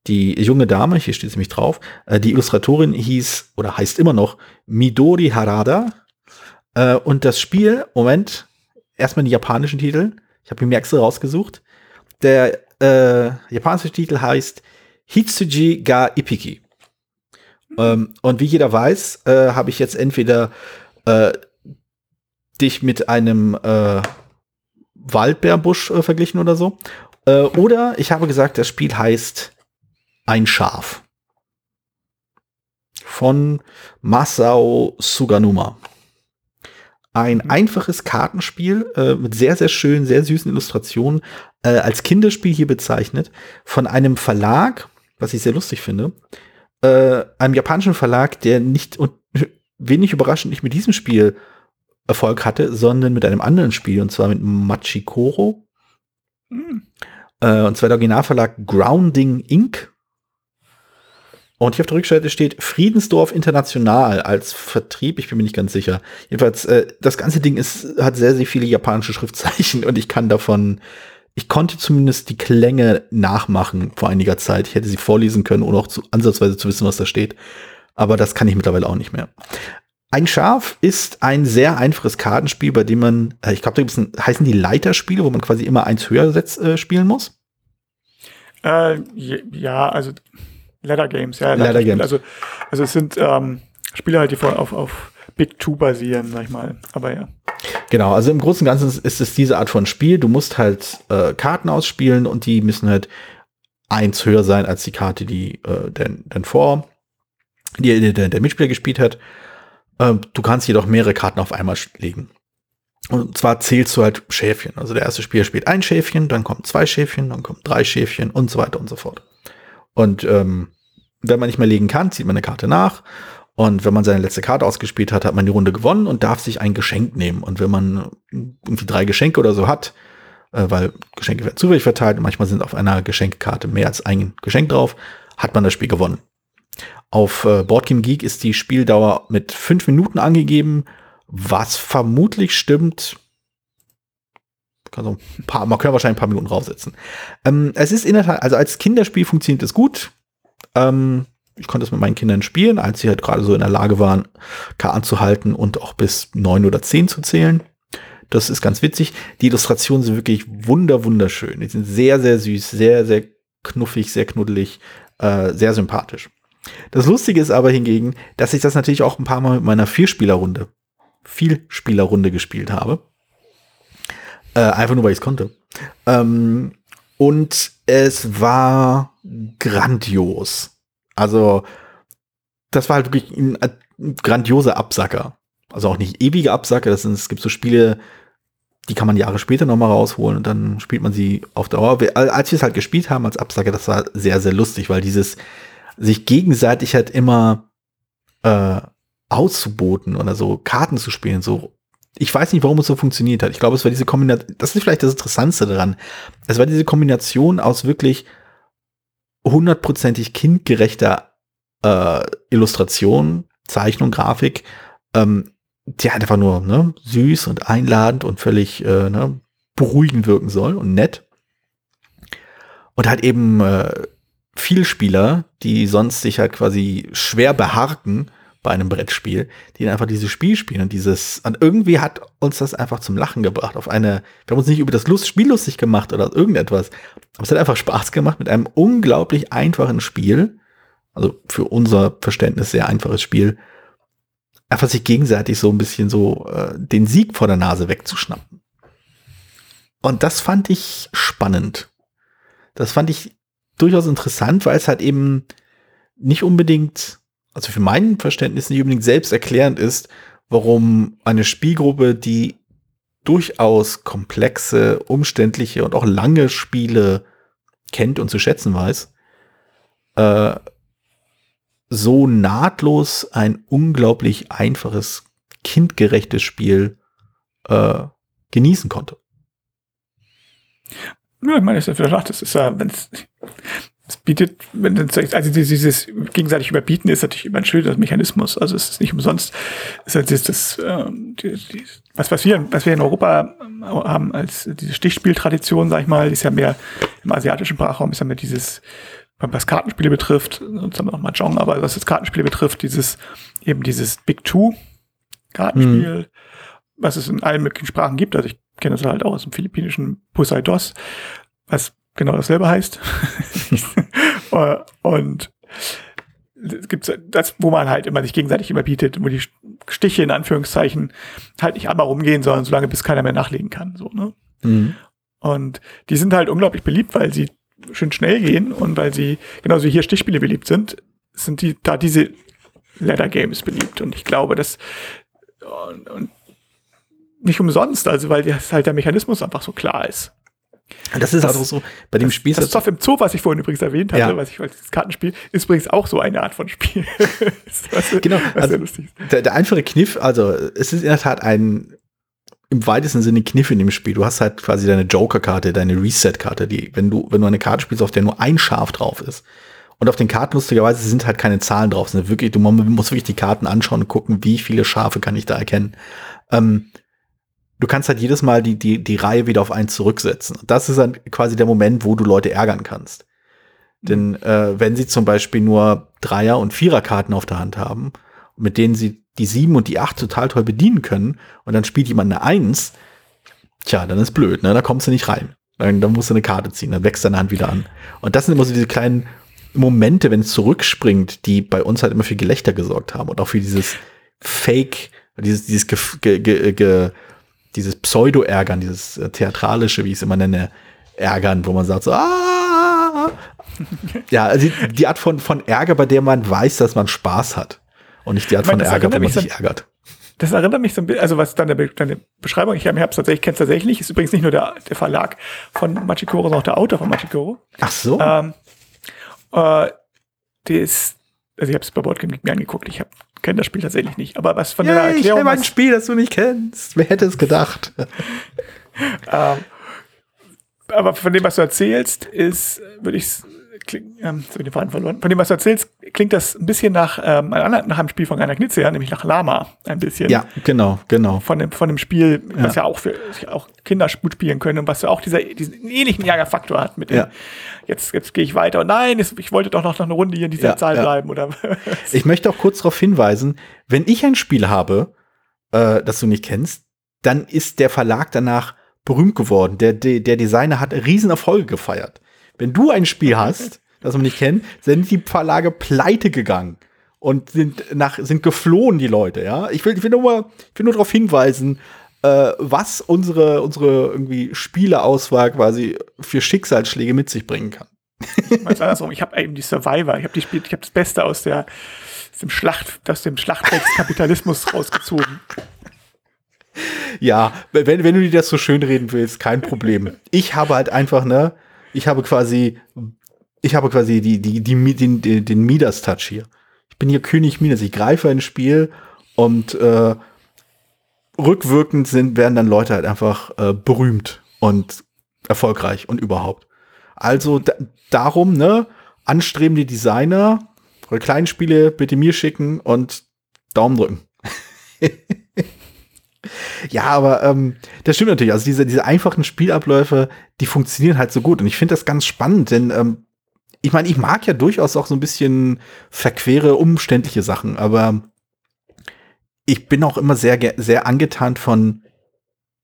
Die junge Dame, hier steht es nämlich drauf, äh, die Illustratorin hieß oder heißt immer noch Midori Harada. Äh, und das Spiel, Moment, erstmal den japanischen Titel. Ich habe mir extra rausgesucht. Der äh, japanische Titel heißt Hitsuji ga Ipiki. Ähm, und wie jeder weiß, äh, habe ich jetzt entweder äh, dich mit einem äh, Waldbärbusch äh, verglichen oder so. Oder ich habe gesagt, das Spiel heißt Ein Schaf. Von Masao Suganuma. Ein mhm. einfaches Kartenspiel äh, mit sehr, sehr schönen, sehr süßen Illustrationen, äh, als Kinderspiel hier bezeichnet, von einem Verlag, was ich sehr lustig finde, äh, einem japanischen Verlag, der nicht und [LAUGHS] wenig überraschend nicht mit diesem Spiel Erfolg hatte, sondern mit einem anderen Spiel, und zwar mit Machikoro. Mhm. Äh, und zwar der Originalverlag Grounding Inc. Und hier auf der Rückseite steht Friedensdorf International als Vertrieb. Ich bin mir nicht ganz sicher. Jedenfalls, äh, das ganze Ding ist, hat sehr, sehr viele japanische Schriftzeichen [LAUGHS] und ich kann davon ich konnte zumindest die Klänge nachmachen vor einiger Zeit. Ich hätte sie vorlesen können, ohne auch zu, ansatzweise zu wissen, was da steht. Aber das kann ich mittlerweile auch nicht mehr. Ein Schaf ist ein sehr einfaches Kartenspiel, bei dem man, äh, ich glaube, da heißen die Leiterspiele, wo man quasi immer eins höher setz, äh, spielen muss. Äh, ja, also Ladder Games, ja. Ladder Games. Also, also es sind ähm, Spiele halt, die vor, auf, auf Big Two basieren, sag ich mal. Aber ja. Genau, also im Großen und Ganzen ist es diese Art von Spiel. Du musst halt äh, Karten ausspielen und die müssen halt eins höher sein als die Karte, die äh, denn, denn vor die, der, der Mitspieler gespielt hat. Ähm, du kannst jedoch mehrere Karten auf einmal legen. Und zwar zählst du halt Schäfchen. Also der erste Spieler spielt ein Schäfchen, dann kommen zwei Schäfchen, dann kommen drei Schäfchen und so weiter und so fort. Und ähm, wenn man nicht mehr legen kann, zieht man eine Karte nach. Und wenn man seine letzte Karte ausgespielt hat, hat man die Runde gewonnen und darf sich ein Geschenk nehmen. Und wenn man irgendwie drei Geschenke oder so hat, äh, weil Geschenke werden zufällig verteilt, und manchmal sind auf einer Geschenkkarte mehr als ein Geschenk drauf, hat man das Spiel gewonnen. Auf äh, Boardgame Geek ist die Spieldauer mit fünf Minuten angegeben, was vermutlich stimmt. Also ein paar, man kann wahrscheinlich ein paar Minuten raussetzen. Ähm, es ist in der Tat, also als Kinderspiel funktioniert es gut. Ähm, ich konnte es mit meinen Kindern spielen, als sie halt gerade so in der Lage waren, Karten zu halten und auch bis neun oder zehn zu zählen. Das ist ganz witzig. Die Illustrationen sind wirklich wunder, wunderschön. Die sind sehr, sehr süß, sehr, sehr knuffig, sehr knuddelig, äh, sehr sympathisch. Das Lustige ist aber hingegen, dass ich das natürlich auch ein paar Mal mit meiner Vierspielerrunde, Vielspielerrunde gespielt habe. Äh, einfach nur, weil ich es konnte. Ähm, und es war grandios. Also, das war halt wirklich ein, ein grandioser Absacker. Also auch nicht ewige Absacker. Das sind, es gibt so Spiele, die kann man Jahre später nochmal rausholen und dann spielt man sie auf Dauer. Als wir es halt gespielt haben als Absacker, das war sehr, sehr lustig, weil dieses sich gegenseitig halt immer äh, auszuboten oder so Karten zu spielen, so ich weiß nicht, warum es so funktioniert hat. Ich glaube, es war diese Kombination, das ist vielleicht das Interessantste daran. Es war diese Kombination aus wirklich hundertprozentig kindgerechter äh, Illustration, Zeichnung, Grafik, ähm, die halt einfach nur ne, süß und einladend und völlig äh, ne, beruhigend wirken soll und nett. Und halt eben äh, Vielspieler, die sonst sich halt quasi schwer beharken bei einem Brettspiel, die einfach dieses Spiel spielen und dieses, und irgendwie hat uns das einfach zum Lachen gebracht auf eine, wir haben uns nicht über das Lust, Spiel lustig gemacht oder irgendetwas, aber es hat einfach Spaß gemacht mit einem unglaublich einfachen Spiel, also für unser Verständnis sehr einfaches Spiel, einfach sich gegenseitig so ein bisschen so äh, den Sieg vor der Nase wegzuschnappen. Und das fand ich spannend. Das fand ich durchaus interessant, weil es halt eben nicht unbedingt, also für mein Verständnis nicht unbedingt selbsterklärend ist, warum eine Spielgruppe, die durchaus komplexe, umständliche und auch lange Spiele kennt und zu schätzen weiß, äh, so nahtlos ein unglaublich einfaches, kindgerechtes Spiel äh, genießen konnte. Ja, ich meine, das ist ja das ist ja, wenn es es bietet, wenn also dieses gegenseitig Überbieten ist natürlich immer ein schöner Mechanismus. Also es ist nicht umsonst. Es ist das, äh, die, die, was, was wir, was wir in Europa haben als diese Stichspieltradition, sag ich mal, ist ja mehr im asiatischen Sprachraum, ist ja mehr dieses was Kartenspiele betrifft, sonst haben wir noch Mahjong, aber was das Kartenspiele betrifft, dieses, eben dieses Big Two Kartenspiel, mhm. was es in allen möglichen Sprachen gibt. Also ich kenne das halt auch aus dem philippinischen Poseidos, was genau dasselbe heißt. [LAUGHS] Und es gibt das, wo man halt immer sich gegenseitig überbietet, wo die Stiche in Anführungszeichen halt nicht einmal rumgehen, sondern solange bis keiner mehr nachlegen kann. So, ne? Mhm. Und die sind halt unglaublich beliebt, weil sie schön schnell gehen und weil sie, genauso wie hier Stichspiele beliebt sind, sind die da diese Leather Games beliebt. Und ich glaube, dass und, und nicht umsonst, also weil das halt der Mechanismus einfach so klar ist. Das ist das, also so, bei dem das, Spiel. Das Zoff im Zoo, was ich vorhin übrigens erwähnt hatte, ja. was ich als Kartenspiel, ist übrigens auch so eine Art von Spiel. [LAUGHS] was, genau, was also der, der einfache Kniff, also es ist in der Tat ein im weitesten Sinne Kniff in dem Spiel. Du hast halt quasi deine Joker-Karte, deine Reset-Karte, die, wenn du, wenn du eine Karte spielst, auf der nur ein Schaf drauf ist. Und auf den Karten lustigerweise sind halt keine Zahlen drauf. Sind wirklich, du musst wirklich die Karten anschauen und gucken, wie viele Schafe kann ich da erkennen. Ähm, du kannst halt jedes Mal die, die, die Reihe wieder auf eins zurücksetzen. Das ist dann quasi der Moment, wo du Leute ärgern kannst. Denn äh, wenn sie zum Beispiel nur Dreier- und Viererkarten auf der Hand haben, mit denen sie die sieben und die acht total toll bedienen können, und dann spielt jemand eine Eins, tja, dann ist blöd, ne? Da kommst du nicht rein. Dann, dann musst du eine Karte ziehen, dann wächst deine Hand wieder an. Und das sind immer so diese kleinen Momente, wenn es zurückspringt, die bei uns halt immer für Gelächter gesorgt haben und auch für dieses Fake, dieses, dieses, ge, ge, ge, ge, dieses Pseudo-Ärgern, dieses äh, theatralische, wie ich es immer nenne, Ärgern, wo man sagt so, ah, ja, also die, die Art von, von Ärger, bei der man weiß, dass man Spaß hat. Und nicht die Art Ich meine, von das Ärger, wo man sich ärgert. Das erinnert mich so ein bisschen, also was deine, deine Beschreibung, ich habe es tatsächlich, kenn's tatsächlich, ist übrigens nicht nur der, der Verlag von Machikoro, sondern auch der Autor von Machikoro. Ach so. Ähm, äh, ist, also ich habe es bei Boardgame mir angeguckt, ich kenne das Spiel tatsächlich nicht, aber was von der Yay, ich Erklärung nehme ein Spiel, das du nicht kennst. Wer hätte es gedacht? [LAUGHS] Ähm, aber von dem, was du erzählst, ist, würde ich kling, ähm, den Faden verloren. Von dem, was du erzählst, klingt das ein bisschen nach, ähm, nach einem Spiel von Rainer Knizia, nämlich nach Lama. Ein bisschen. Ja, genau, genau. Von dem, von dem Spiel, was Ja. ja auch für auch Kinder gut spielen können und was ja auch dieser, diesen ähnlichen Ärgerfaktor hat mit dem, Ja. jetzt, jetzt gehe ich weiter und nein, ich wollte doch noch eine Runde hier in dieser Ja, Zahl ja. bleiben oder [LAUGHS] Ich möchte auch kurz darauf hinweisen, wenn ich ein Spiel habe, äh, das du nicht kennst, dann ist der Verlag danach berühmt geworden. Der, der, der Designer hat Riesenerfolge gefeiert. Wenn du ein Spiel hast, das man nicht kennt, sind die Verlage pleite gegangen und sind nach sind geflohen die Leute. Ja, ich will, ich will nur mal, ich will nur darauf hinweisen, äh, was unsere unsere irgendwie Spieleauswahl quasi für Schicksalsschläge mit sich bringen kann. Ganz andersrum. Ich habe eben die Survivor. Ich habe die Spiel, ich habe das Beste aus der aus dem Schlacht, aus dem Schlachtfeldskapitalismus [LAUGHS] rausgezogen. Ja, wenn, wenn du dir das so schön reden willst, kein Problem. Ich habe halt einfach, ne, ich habe quasi, ich habe quasi die, die, die, den, den, den Midas-Touch hier. Ich bin hier König Midas. Ich greife ein Spiel und äh, rückwirkend sind, werden dann Leute halt einfach äh, berühmt und erfolgreich und überhaupt. Also da, darum, ne, anstrebende Designer, eure kleinen Spiele bitte mir schicken und Daumen drücken. [LAUGHS] Ja, aber ähm, das stimmt natürlich. Also diese, diese einfachen Spielabläufe, die funktionieren halt so gut. Und ich finde das ganz spannend, denn ähm, ich meine, ich mag ja durchaus auch so ein bisschen verquere, umständliche Sachen, aber ich bin auch immer sehr, sehr angetan von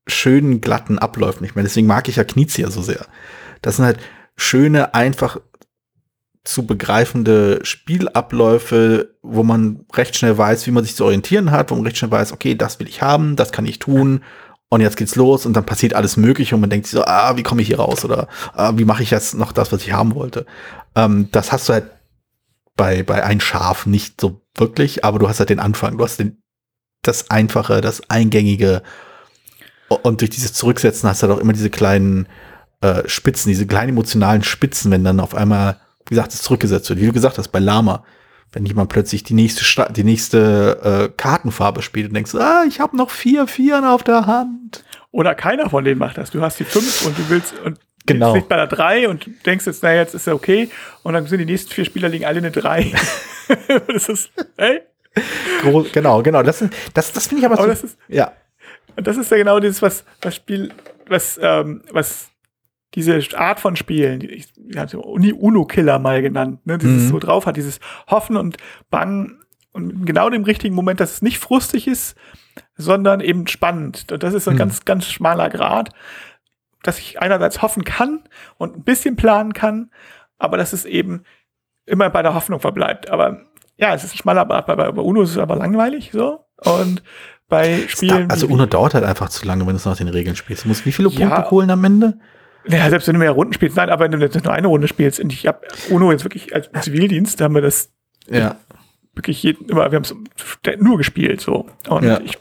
schönen, glatten Abläufen. Ich meine, deswegen mag ich ja Knizia so sehr. Das sind halt schöne, einfach zu begreifende Spielabläufe, wo man recht schnell weiß, wie man sich zu orientieren hat, wo man recht schnell weiß, okay, das will ich haben, das kann ich tun und jetzt geht's los und dann passiert alles Mögliche und man denkt sich so, ah, wie komme ich hier raus oder ah, wie mache ich jetzt noch das, was ich haben wollte. Ähm, das hast du halt bei, bei ein Schaf nicht so wirklich, aber du hast halt den Anfang, du hast den, das Einfache, das Eingängige und durch dieses Zurücksetzen hast du halt auch immer diese kleinen äh, Spitzen, diese kleinen emotionalen Spitzen, wenn dann auf einmal, wie gesagt, es zurückgesetzt wird. Wie du gesagt hast, bei Lama, wenn jemand plötzlich die nächste, Sta die nächste äh, Kartenfarbe spielt und denkst, ah, ich habe noch vier Vieren auf der Hand. Oder keiner von denen macht das. Du hast die fünf und du willst und Genau. bist bei der drei und denkst jetzt, na jetzt ist ja okay. Und dann sind die nächsten vier Spieler liegen alle eine drei. [LAUGHS] das ist, hey, Gro genau, genau. Das, das, das finde ich aber, Aber so, das ist- ja, Und das ist ja genau dieses, was, was Spiel, was, ähm, was diese Art von Spielen, die ich hatte Uni Uno-Killer mal genannt, ne, dieses Mhm. so drauf hat, dieses Hoffen und Bangen und in genau dem richtigen Moment, dass es nicht frustig ist, sondern eben spannend. Und das ist so ein Mhm. ganz, ganz schmaler Grad, dass ich einerseits hoffen kann und ein bisschen planen kann, aber dass es eben immer bei der Hoffnung verbleibt. Aber ja, es ist ein schmaler Grad. Bei, bei Uno ist es aber langweilig so. Und bei Spielen. also Uno dauert halt einfach zu lange, wenn du es nach den Regeln spielst. Du musst wie viele Ja. Punkte holen am Ende? Ja, selbst wenn du mehr Runden spielst, nein, aber wenn du jetzt nur eine Runde spielst, und ich habe Uno jetzt wirklich als Zivildienst, haben wir das Ja. wirklich jeden, immer, wir haben es nur gespielt, so. Und Ja. ich,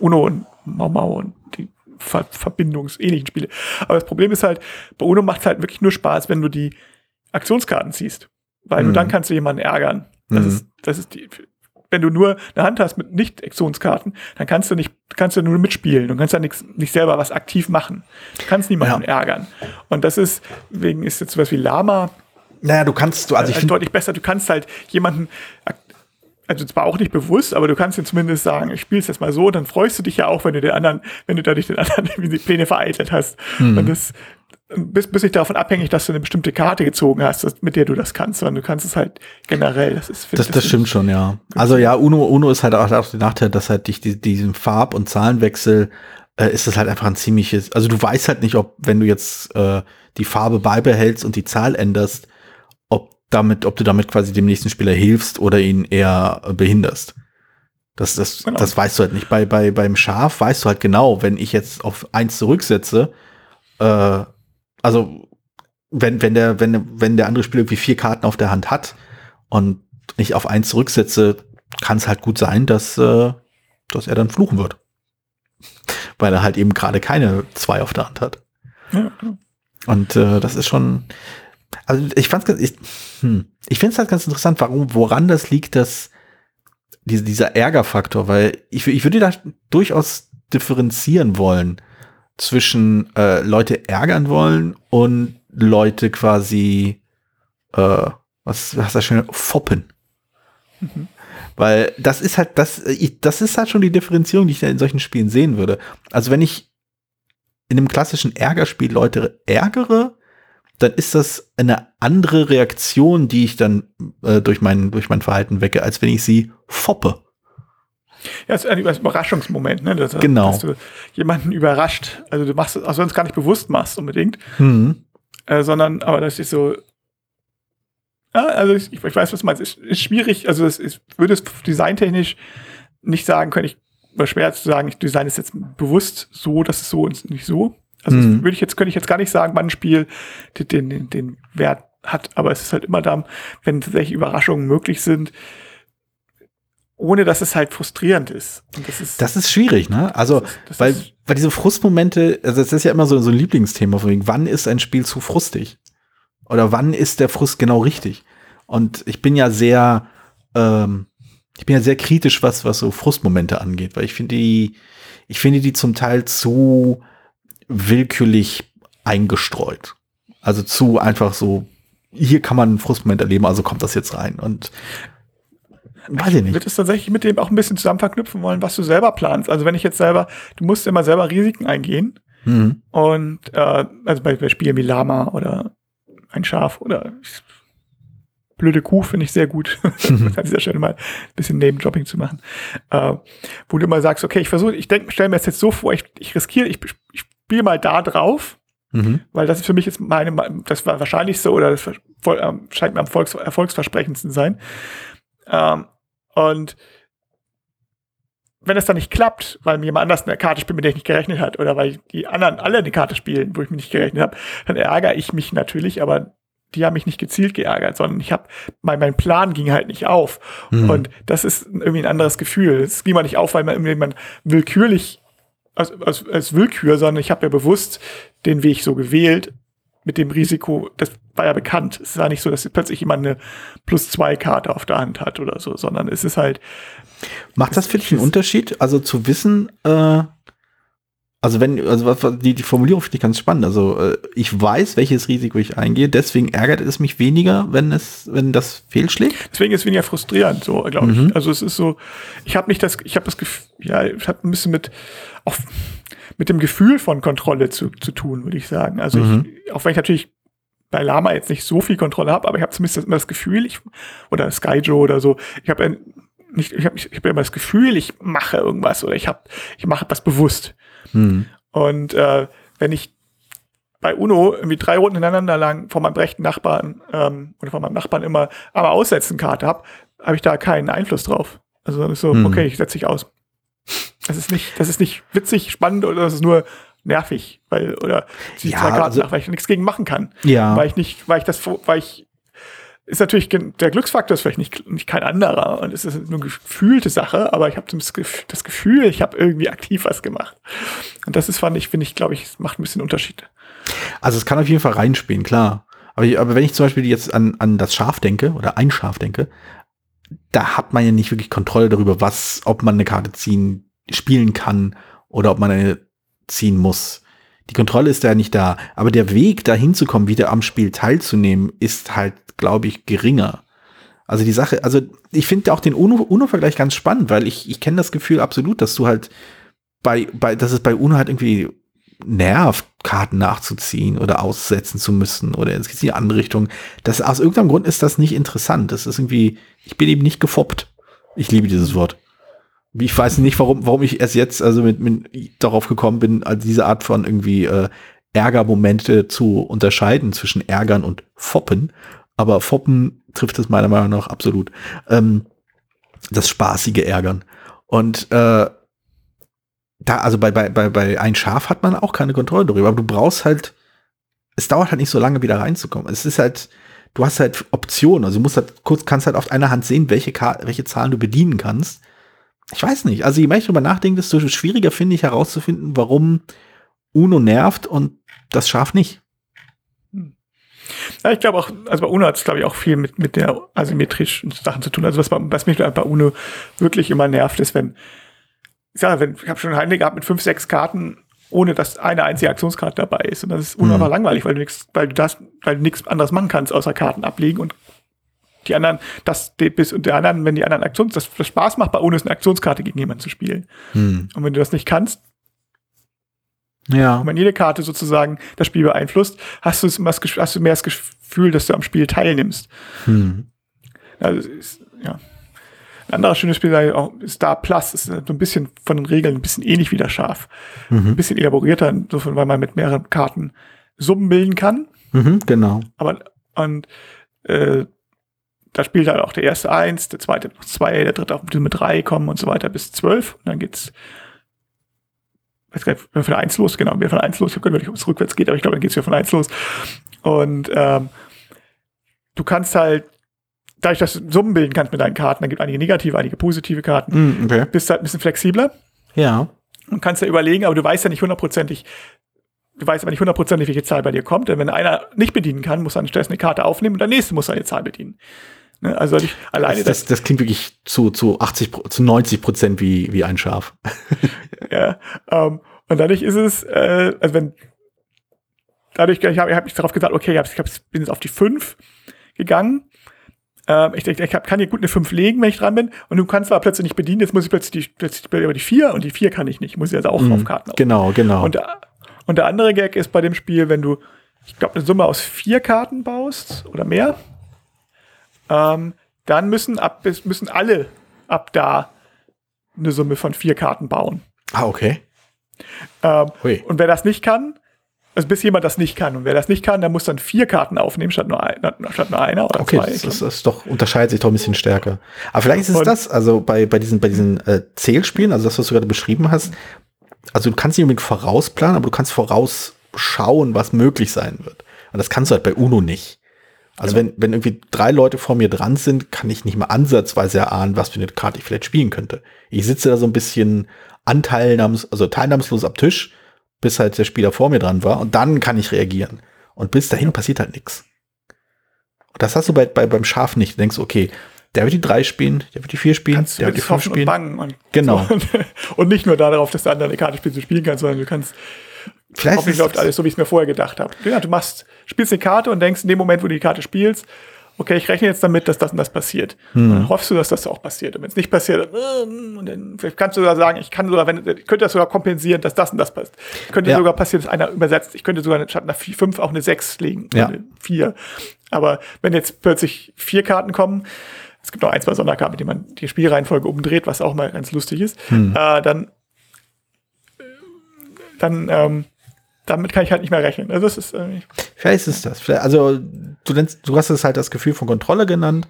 Uno und Mau Mau und die Ver verbindungsähnlichen Spiele. Aber das Problem ist halt, bei Uno macht es halt wirklich nur Spaß, wenn du die Aktionskarten ziehst. Weil Mhm. nur dann kannst du jemanden ärgern. Das Mhm. ist, das ist die, wenn du nur eine Hand hast mit Nicht-Aktionskarten, dann kannst du nicht, kannst du nur mitspielen und kannst ja nichts, nicht selber was aktiv machen. Du kannst niemanden ärgern. Und das ist, wegen ist jetzt sowas wie Lama, Naja, du kannst, du, also ich also finde, deutlich besser. Du kannst halt jemanden also zwar auch nicht bewusst, aber du kannst dir zumindest sagen, ich spiele es jetzt mal so, dann freust du dich ja auch, wenn du den anderen, wenn du dadurch den anderen [LAUGHS] die Pläne vereitelt hast. Mhm. Und das bist, bist nicht davon abhängig, dass du eine bestimmte Karte gezogen hast, mit der du das kannst, sondern du kannst es halt generell. Das ist das, das, das stimmt schon, ja. Also ja, Uno, Uno ist halt auch, auch der Nachteil, dass halt dich die, diesen Farb- und Zahlenwechsel äh, ist es halt einfach ein ziemliches, also du weißt halt nicht, ob, wenn du jetzt äh, die Farbe beibehältst und die Zahl änderst, ob damit, ob du damit quasi dem nächsten Spieler hilfst oder ihn eher behinderst. Das, das, genau. das weißt du halt nicht. Bei, bei, beim Schaf weißt du halt genau, wenn ich jetzt auf eins zurücksetze, äh, also wenn, wenn der, wenn, wenn der andere Spieler irgendwie vier Karten auf der Hand hat und ich auf eins zurücksetze, kann es halt gut sein, dass, äh, dass er dann fluchen wird. Weil er halt eben gerade keine zwei auf der Hand hat. Ja. Und äh, das ist schon, also ich fand's ganz, ich, hm, ich finde es halt ganz interessant, warum, woran das liegt, dass diese, dieser Ärgerfaktor, weil ich, ich würde da durchaus differenzieren wollen zwischen äh, Leute ärgern wollen und Leute quasi, äh, was was das schön, foppen. Mhm. Weil das ist halt, das, ich, das ist halt schon die Differenzierung, die ich in solchen Spielen sehen würde. Also wenn ich in einem klassischen Ärgerspiel Leute ärgere, dann ist das eine andere Reaktion, die ich dann äh, durch, mein, durch mein Verhalten wecke, als wenn ich sie foppe. Ja, es ist ein Überraschungsmoment, ne? Dass, genau. dass du jemanden überrascht. Also du machst es, also wenn es gar nicht bewusst machst unbedingt, mhm. äh, sondern, aber das ist so, ja, also ich, ich weiß, was du meinst. Es ist schwierig, also es ist, würde es designtechnisch nicht sagen können, ich, war schwer zu sagen, ich design es jetzt bewusst so, dass es so und nicht so. Also mhm. würde ich jetzt, könnte ich jetzt gar nicht sagen, wann ein Spiel den, den, den Wert hat, aber es ist halt immer da, wenn tatsächlich Überraschungen möglich sind, ohne dass es halt frustrierend ist. Das ist, das ist schwierig, ne? Also, das ist, das weil, weil diese Frustmomente, also das ist ja immer so, so ein Lieblingsthema von wegen, wann ist ein Spiel zu frustig? Oder wann ist der Frust genau richtig? Und ich bin ja sehr, ähm, ich bin ja sehr kritisch, was, was so Frustmomente angeht, weil ich finde die, ich finde die zum Teil zu, willkürlich eingestreut. Also zu einfach so, hier kann man einen Frustmoment erleben, also kommt das jetzt rein. Und weiß ich nicht. Ich würde es tatsächlich mit dem auch ein bisschen zusammen verknüpfen wollen, was du selber planst. Also wenn ich jetzt selber, du musst immer selber Risiken eingehen. Mhm. Und äh, also bei, bei Spielen wie Lama oder ein Schaf oder blöde Kuh finde ich sehr gut. [LAUGHS] [LAUGHS] an dieser Stelle mal ein bisschen Nebendropping zu machen. Äh, wo du immer sagst, okay, ich versuche, ich denke, stelle mir das jetzt so vor, ich, ich riskiere, ich, ich spiele mal da drauf, mhm. weil das ist für mich jetzt meine, das war wahrscheinlich so oder das voll, ähm, scheint mir am Volks, erfolgsversprechendsten sein. Ähm, und wenn es dann nicht klappt, weil mir jemand anders eine Karte spielt, mit der ich nicht gerechnet hat, oder weil die anderen alle eine Karte spielen, wo ich mich nicht gerechnet habe, dann ärgere ich mich natürlich, aber die haben mich nicht gezielt geärgert, sondern ich habe mein, mein Plan ging halt nicht auf. Mhm. Und das ist irgendwie ein anderes Gefühl. Es ging mal nicht auf, weil man irgendwie man willkürlich als, als, als Willkür, sondern ich habe ja bewusst den Weg so gewählt mit dem Risiko, das war ja bekannt. Es war nicht so, dass plötzlich jemand eine Plus-2-Karte auf der Hand hat oder so, sondern es ist halt. Macht das für dich einen Unterschied? Also zu wissen, äh, also wenn, also die, die Formulierung finde ich ganz spannend. Also äh, ich weiß, welches Risiko ich eingehe, deswegen ärgert es mich weniger, wenn es, wenn das fehlschlägt. Deswegen ist es weniger frustrierend, so glaube ich. Mhm. Also es ist so, ich habe nicht das, ich habe das Gefühl, ja, ich habe ein bisschen mit auch mit dem Gefühl von Kontrolle zu, zu tun, würde ich sagen. Also mhm. ich, auch wenn ich natürlich bei Lama jetzt nicht so viel Kontrolle habe, aber ich habe zumindest immer das Gefühl, ich oder Skyjo oder so, ich habe nicht, ich habe ich hab immer das Gefühl, ich mache irgendwas oder ich habe, ich mache etwas bewusst. Mhm. Und äh, wenn ich bei Uno irgendwie drei Runden ineinander lang von meinem rechten Nachbarn ähm, oder von meinem Nachbarn immer aber aussetzen Karte habe, habe ich da keinen Einfluss drauf. Also dann ist so, mhm. okay, ich setze dich aus. Das ist nicht, das ist nicht witzig, spannend oder das ist nur nervig, weil oder die ja, zwei Karten also, nach, weil ich nichts gegen machen kann. Ja. Weil ich nicht, weil ich das, weil ich ist natürlich der Glücksfaktor ist vielleicht nicht, nicht kein anderer und es ist nur eine gefühlte Sache, aber ich habe das Gefühl, ich habe irgendwie aktiv was gemacht. Und das ist, fand ich, finde ich, glaube ich, macht ein bisschen Unterschied. Also es kann auf jeden Fall reinspielen, klar. Aber, ich, aber wenn ich zum Beispiel jetzt an, an das Schaf denke oder ein Schaf denke, da hat man ja nicht wirklich Kontrolle darüber, was, ob man eine Karte ziehen, spielen kann oder ob man eine ziehen muss. Die Kontrolle ist da nicht da. Aber der Weg, da hinzukommen, wieder am Spiel teilzunehmen, ist halt glaube ich, geringer. Also die Sache, also ich finde auch den UNO-Vergleich UNO ganz spannend, weil ich, ich kenne das Gefühl absolut, dass du halt bei, bei, dass es bei UNO halt irgendwie nervt, Karten nachzuziehen oder aussetzen zu müssen oder es geht in die andere Richtung. Das, aus irgendeinem Grund ist das nicht interessant. Das ist irgendwie, ich bin eben nicht gefoppt. Ich liebe dieses Wort. Ich weiß nicht, warum, warum ich erst jetzt also mit, mit darauf gekommen bin, also diese Art von irgendwie äh, Ärgermomente zu unterscheiden zwischen Ärgern und Foppen. Aber Foppen trifft es meiner Meinung nach absolut. Ähm, das spaßige Ärgern. Und äh, da, also bei, bei, bei, bei ein Schaf hat man auch keine Kontrolle darüber, aber du brauchst halt, es dauert halt nicht so lange wieder reinzukommen. Es ist halt, du hast halt Optionen, also du musst halt kurz, kannst halt auf einer Hand sehen, welche, welche Zahlen du bedienen kannst. Ich weiß nicht, also je mehr ich darüber nachdenke, desto schwieriger finde ich herauszufinden, warum Uno nervt und das Schaf nicht. Ja, ich glaube auch, also bei UNO hat es, glaube ich, auch viel mit, mit der asymmetrischen Sachen zu tun. Also was, was mich bei UNO wirklich immer nervt, ist, wenn ich sage, wenn, ich habe schon eine gehabt mit fünf, sechs Karten, ohne dass eine einzige Aktionskarte dabei ist. Und das ist unfassbar mhm. langweilig, weil du nichts, weil du das, weil du nichts anderes machen kannst, außer Karten ablegen und die anderen, das bis und der anderen, wenn die anderen Aktions, das, das Spaß macht, bei ohne eine Aktionskarte gegen jemanden zu spielen. Mhm. Und wenn du das nicht kannst, ja. Und wenn jede Karte sozusagen das Spiel beeinflusst, hast du, hast du mehr das Gefühl, dass du am Spiel teilnimmst. Hm. Also, ist, ja. Ein anderes schönes Spiel ist Star Plus. Ist so ein bisschen von den Regeln ein bisschen ähnlich wie der Schaf. Mhm. Ein bisschen elaborierter, insofern, weil man mit mehreren Karten Summen bilden kann. Mhm, genau. Aber, und, äh, da spielt halt auch der erste eins, der zweite noch zwei, der dritte auch mit drei kommen und so weiter bis zwölf. Und dann geht's, weiß gar nicht, von eins los, genau, wir von eins los. Ich weiß nicht, ob es rückwärts geht, aber ich glaube, dann geht's wieder von eins los. Und, ähm, du kannst halt dadurch, dass du Summen bilden kannst mit deinen Karten, dann gibt einige negative, einige positive Karten, mm, okay. bist halt ein bisschen flexibler. Ja. Und kannst ja überlegen, aber du weißt ja nicht hundertprozentig, du weißt aber nicht hundertprozentig, welche Zahl bei dir kommt. Denn wenn einer nicht bedienen kann, muss er anstatt eine Karte aufnehmen und der nächste muss eine Zahl bedienen. Ne? Also ich, alleine das, das, das, klingt wirklich zu, zu 80, zu 90 Prozent wie, wie ein Schaf. [LAUGHS] ja, ähm, und dadurch ist es, äh, also wenn, dadurch, ich habe hab mich darauf gesagt, okay, ich, hab, ich bin jetzt auf die 5 gegangen ähm, ich denke, ich kann hier gut eine 5 legen, wenn ich dran bin. Und du kannst aber plötzlich nicht bedienen. Jetzt muss ich plötzlich die, plötzlich über die 4 und die 4 kann ich nicht. Muss ich also auch mhm, auf Karten auf. Genau, genau. Und, und der andere Gag ist bei dem Spiel, wenn du, ich glaube, eine Summe aus vier Karten baust oder mehr, ähm, dann müssen, ab, müssen alle ab da eine Summe von vier Karten bauen. Ah, okay. Ähm, und wer das nicht kann, also bis jemand das nicht kann. Und wer das nicht kann, der muss dann vier Karten aufnehmen, statt nur, ein, statt nur einer oder okay, zwei. Okay, das, das, ist doch, unterscheidet sich doch ein bisschen stärker. Aber vielleicht ist es das, also bei, bei diesen, bei diesen äh, Zählspielen, also das, was du gerade beschrieben hast, also du kannst nicht unbedingt vorausplanen, aber du kannst vorausschauen, was möglich sein wird. Und das kannst du halt bei UNO nicht. Also wenn, wenn irgendwie drei Leute vor mir dran sind, kann ich nicht mal ansatzweise erahnen, was für eine Karte ich vielleicht spielen könnte. Ich sitze da so ein bisschen anteilnahms, also teilnahmslos am Tisch bis halt der Spieler vor mir dran war und dann kann ich reagieren. Und bis dahin passiert halt nichts. Und das hast du bei, bei, beim Schaf nicht. Du denkst, okay, der wird die drei spielen, der wird die vier spielen, kannst der wird die fünf spielen. Und und genau. So. [LAUGHS] Und, nicht nur darauf, dass der andere eine Karte spielt, zu spielen kannst, sondern du kannst Vielleicht hoffentlich läuft alles so, wie ich es mir vorher gedacht habe. Ja, du machst, spielst eine Karte und denkst in dem Moment, wo du die Karte spielst, okay, ich rechne jetzt damit, dass das und das passiert. Hm. Und dann hoffst du, dass das auch passiert. Und wenn es nicht passiert, dann, und dann vielleicht kannst du sogar sagen, ich kann sogar, wenn, ich könnte das sogar kompensieren, dass das und das passt. Könnte ja. sogar passieren, dass einer übersetzt. Ich könnte sogar statt einer 5 auch eine 6 legen. Ja. Eine 4. Aber wenn jetzt plötzlich vier Karten kommen, es gibt noch ein, zwei Sonderkarten, mit denen man die Spielreihenfolge umdreht, was auch mal ganz lustig ist, hm. äh, dann, dann, ähm, damit kann ich halt nicht mehr rechnen. Also das ist äh, Vielleicht ist das. Also du nennst, du hast es halt das Gefühl von Kontrolle genannt,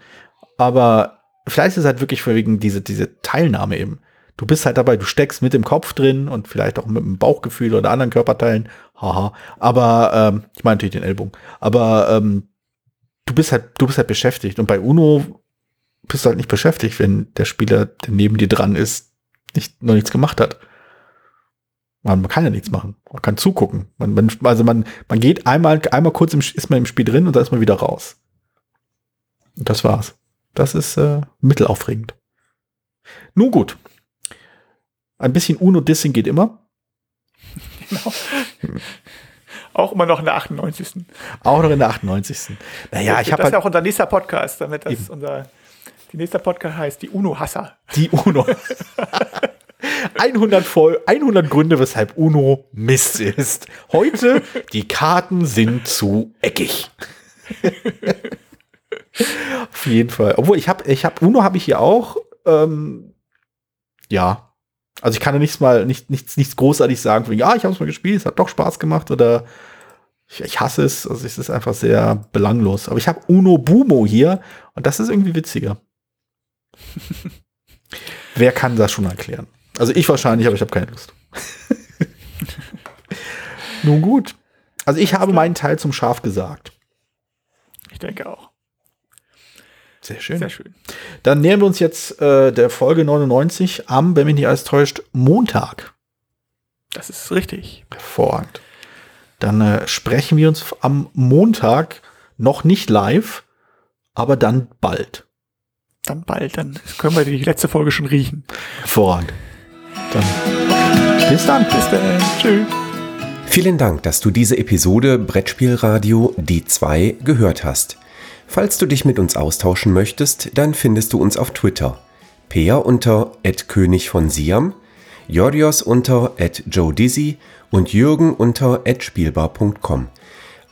aber vielleicht ist es halt wirklich wegen diese, diese Teilnahme eben. Du bist halt dabei, du steckst mit dem Kopf drin und vielleicht auch mit dem Bauchgefühl oder anderen Körperteilen. Haha. Aber ähm, ich meine natürlich den Ellbogen. Aber ähm, du bist halt, du bist halt beschäftigt. Und bei Uno bist du halt nicht beschäftigt, wenn der Spieler, der neben dir dran ist, nicht, noch nichts gemacht hat. Man kann ja nichts machen. Man kann zugucken. Man, man, also man, man geht einmal, einmal kurz im, ist man im Spiel drin und dann ist man wieder raus. Und das war's. Das ist äh, mittelaufregend. Nun gut. Ein bisschen Uno-Dissing geht immer. Genau. [LAUGHS] Auch immer noch in der 98. Auch noch in der 98. Naja, ich habe. Das ist ja halt auch unser nächster Podcast, damit das eben. unser Die nächste Podcast heißt die UNO-Hasser. Die UNO. [LAUGHS] 100, voll, 100 Gründe, weshalb UNO Mist ist. Heute, die Karten sind zu eckig. Auf jeden Fall. Obwohl, ich habe, ich habe, UNO habe ich hier auch. Ähm, ja. Also ich kann ja nichts mal, nicht, nichts, nichts großartig sagen, ja, ich habe es mal gespielt, es hat doch Spaß gemacht oder ich, ich hasse es. Also es ist einfach sehr belanglos. Aber ich habe Uno Bumo hier und das ist irgendwie witziger. [LAUGHS] Wer kann das schon erklären? Also ich wahrscheinlich, aber ich habe keine Lust. [LAUGHS] Nun gut. Also ich habe meinen Teil zum Schaf gesagt. Ich denke auch. Sehr schön. Sehr schön. Dann nähern wir uns jetzt äh, der Folge 99 am, wenn mich nicht alles täuscht, Montag. Das ist richtig. Hervorragend. Dann äh, sprechen wir uns am Montag noch nicht live, aber dann bald. Dann bald, dann können wir die letzte Folge schon riechen. Hervorragend. Dann bis dann. Bis dann. Tschüss. Vielen Dank, dass du diese Episode Brettspielradio Die 2 gehört hast. Falls du dich mit uns austauschen möchtest, dann findest du uns auf Twitter. Peer unter König von Siam, Jorios unter Joe Dizzy und Jürgen unter @spielbar.com.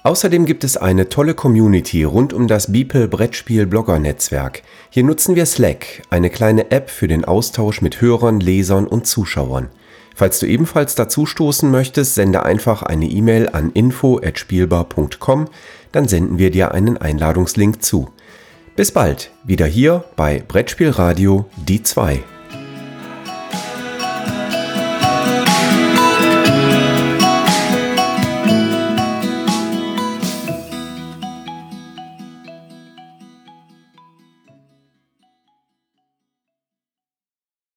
Außerdem gibt es eine tolle Community rund um das Beeple Brettspiel Blogger Netzwerk. Hier nutzen wir Slack, eine kleine App für den Austausch mit Hörern, Lesern und Zuschauern. Falls du ebenfalls dazu stoßen möchtest, sende einfach eine E-Mail an info@spielbar.com, dann senden wir dir einen Einladungslink zu. Bis bald, wieder hier bei Brettspielradio die 2.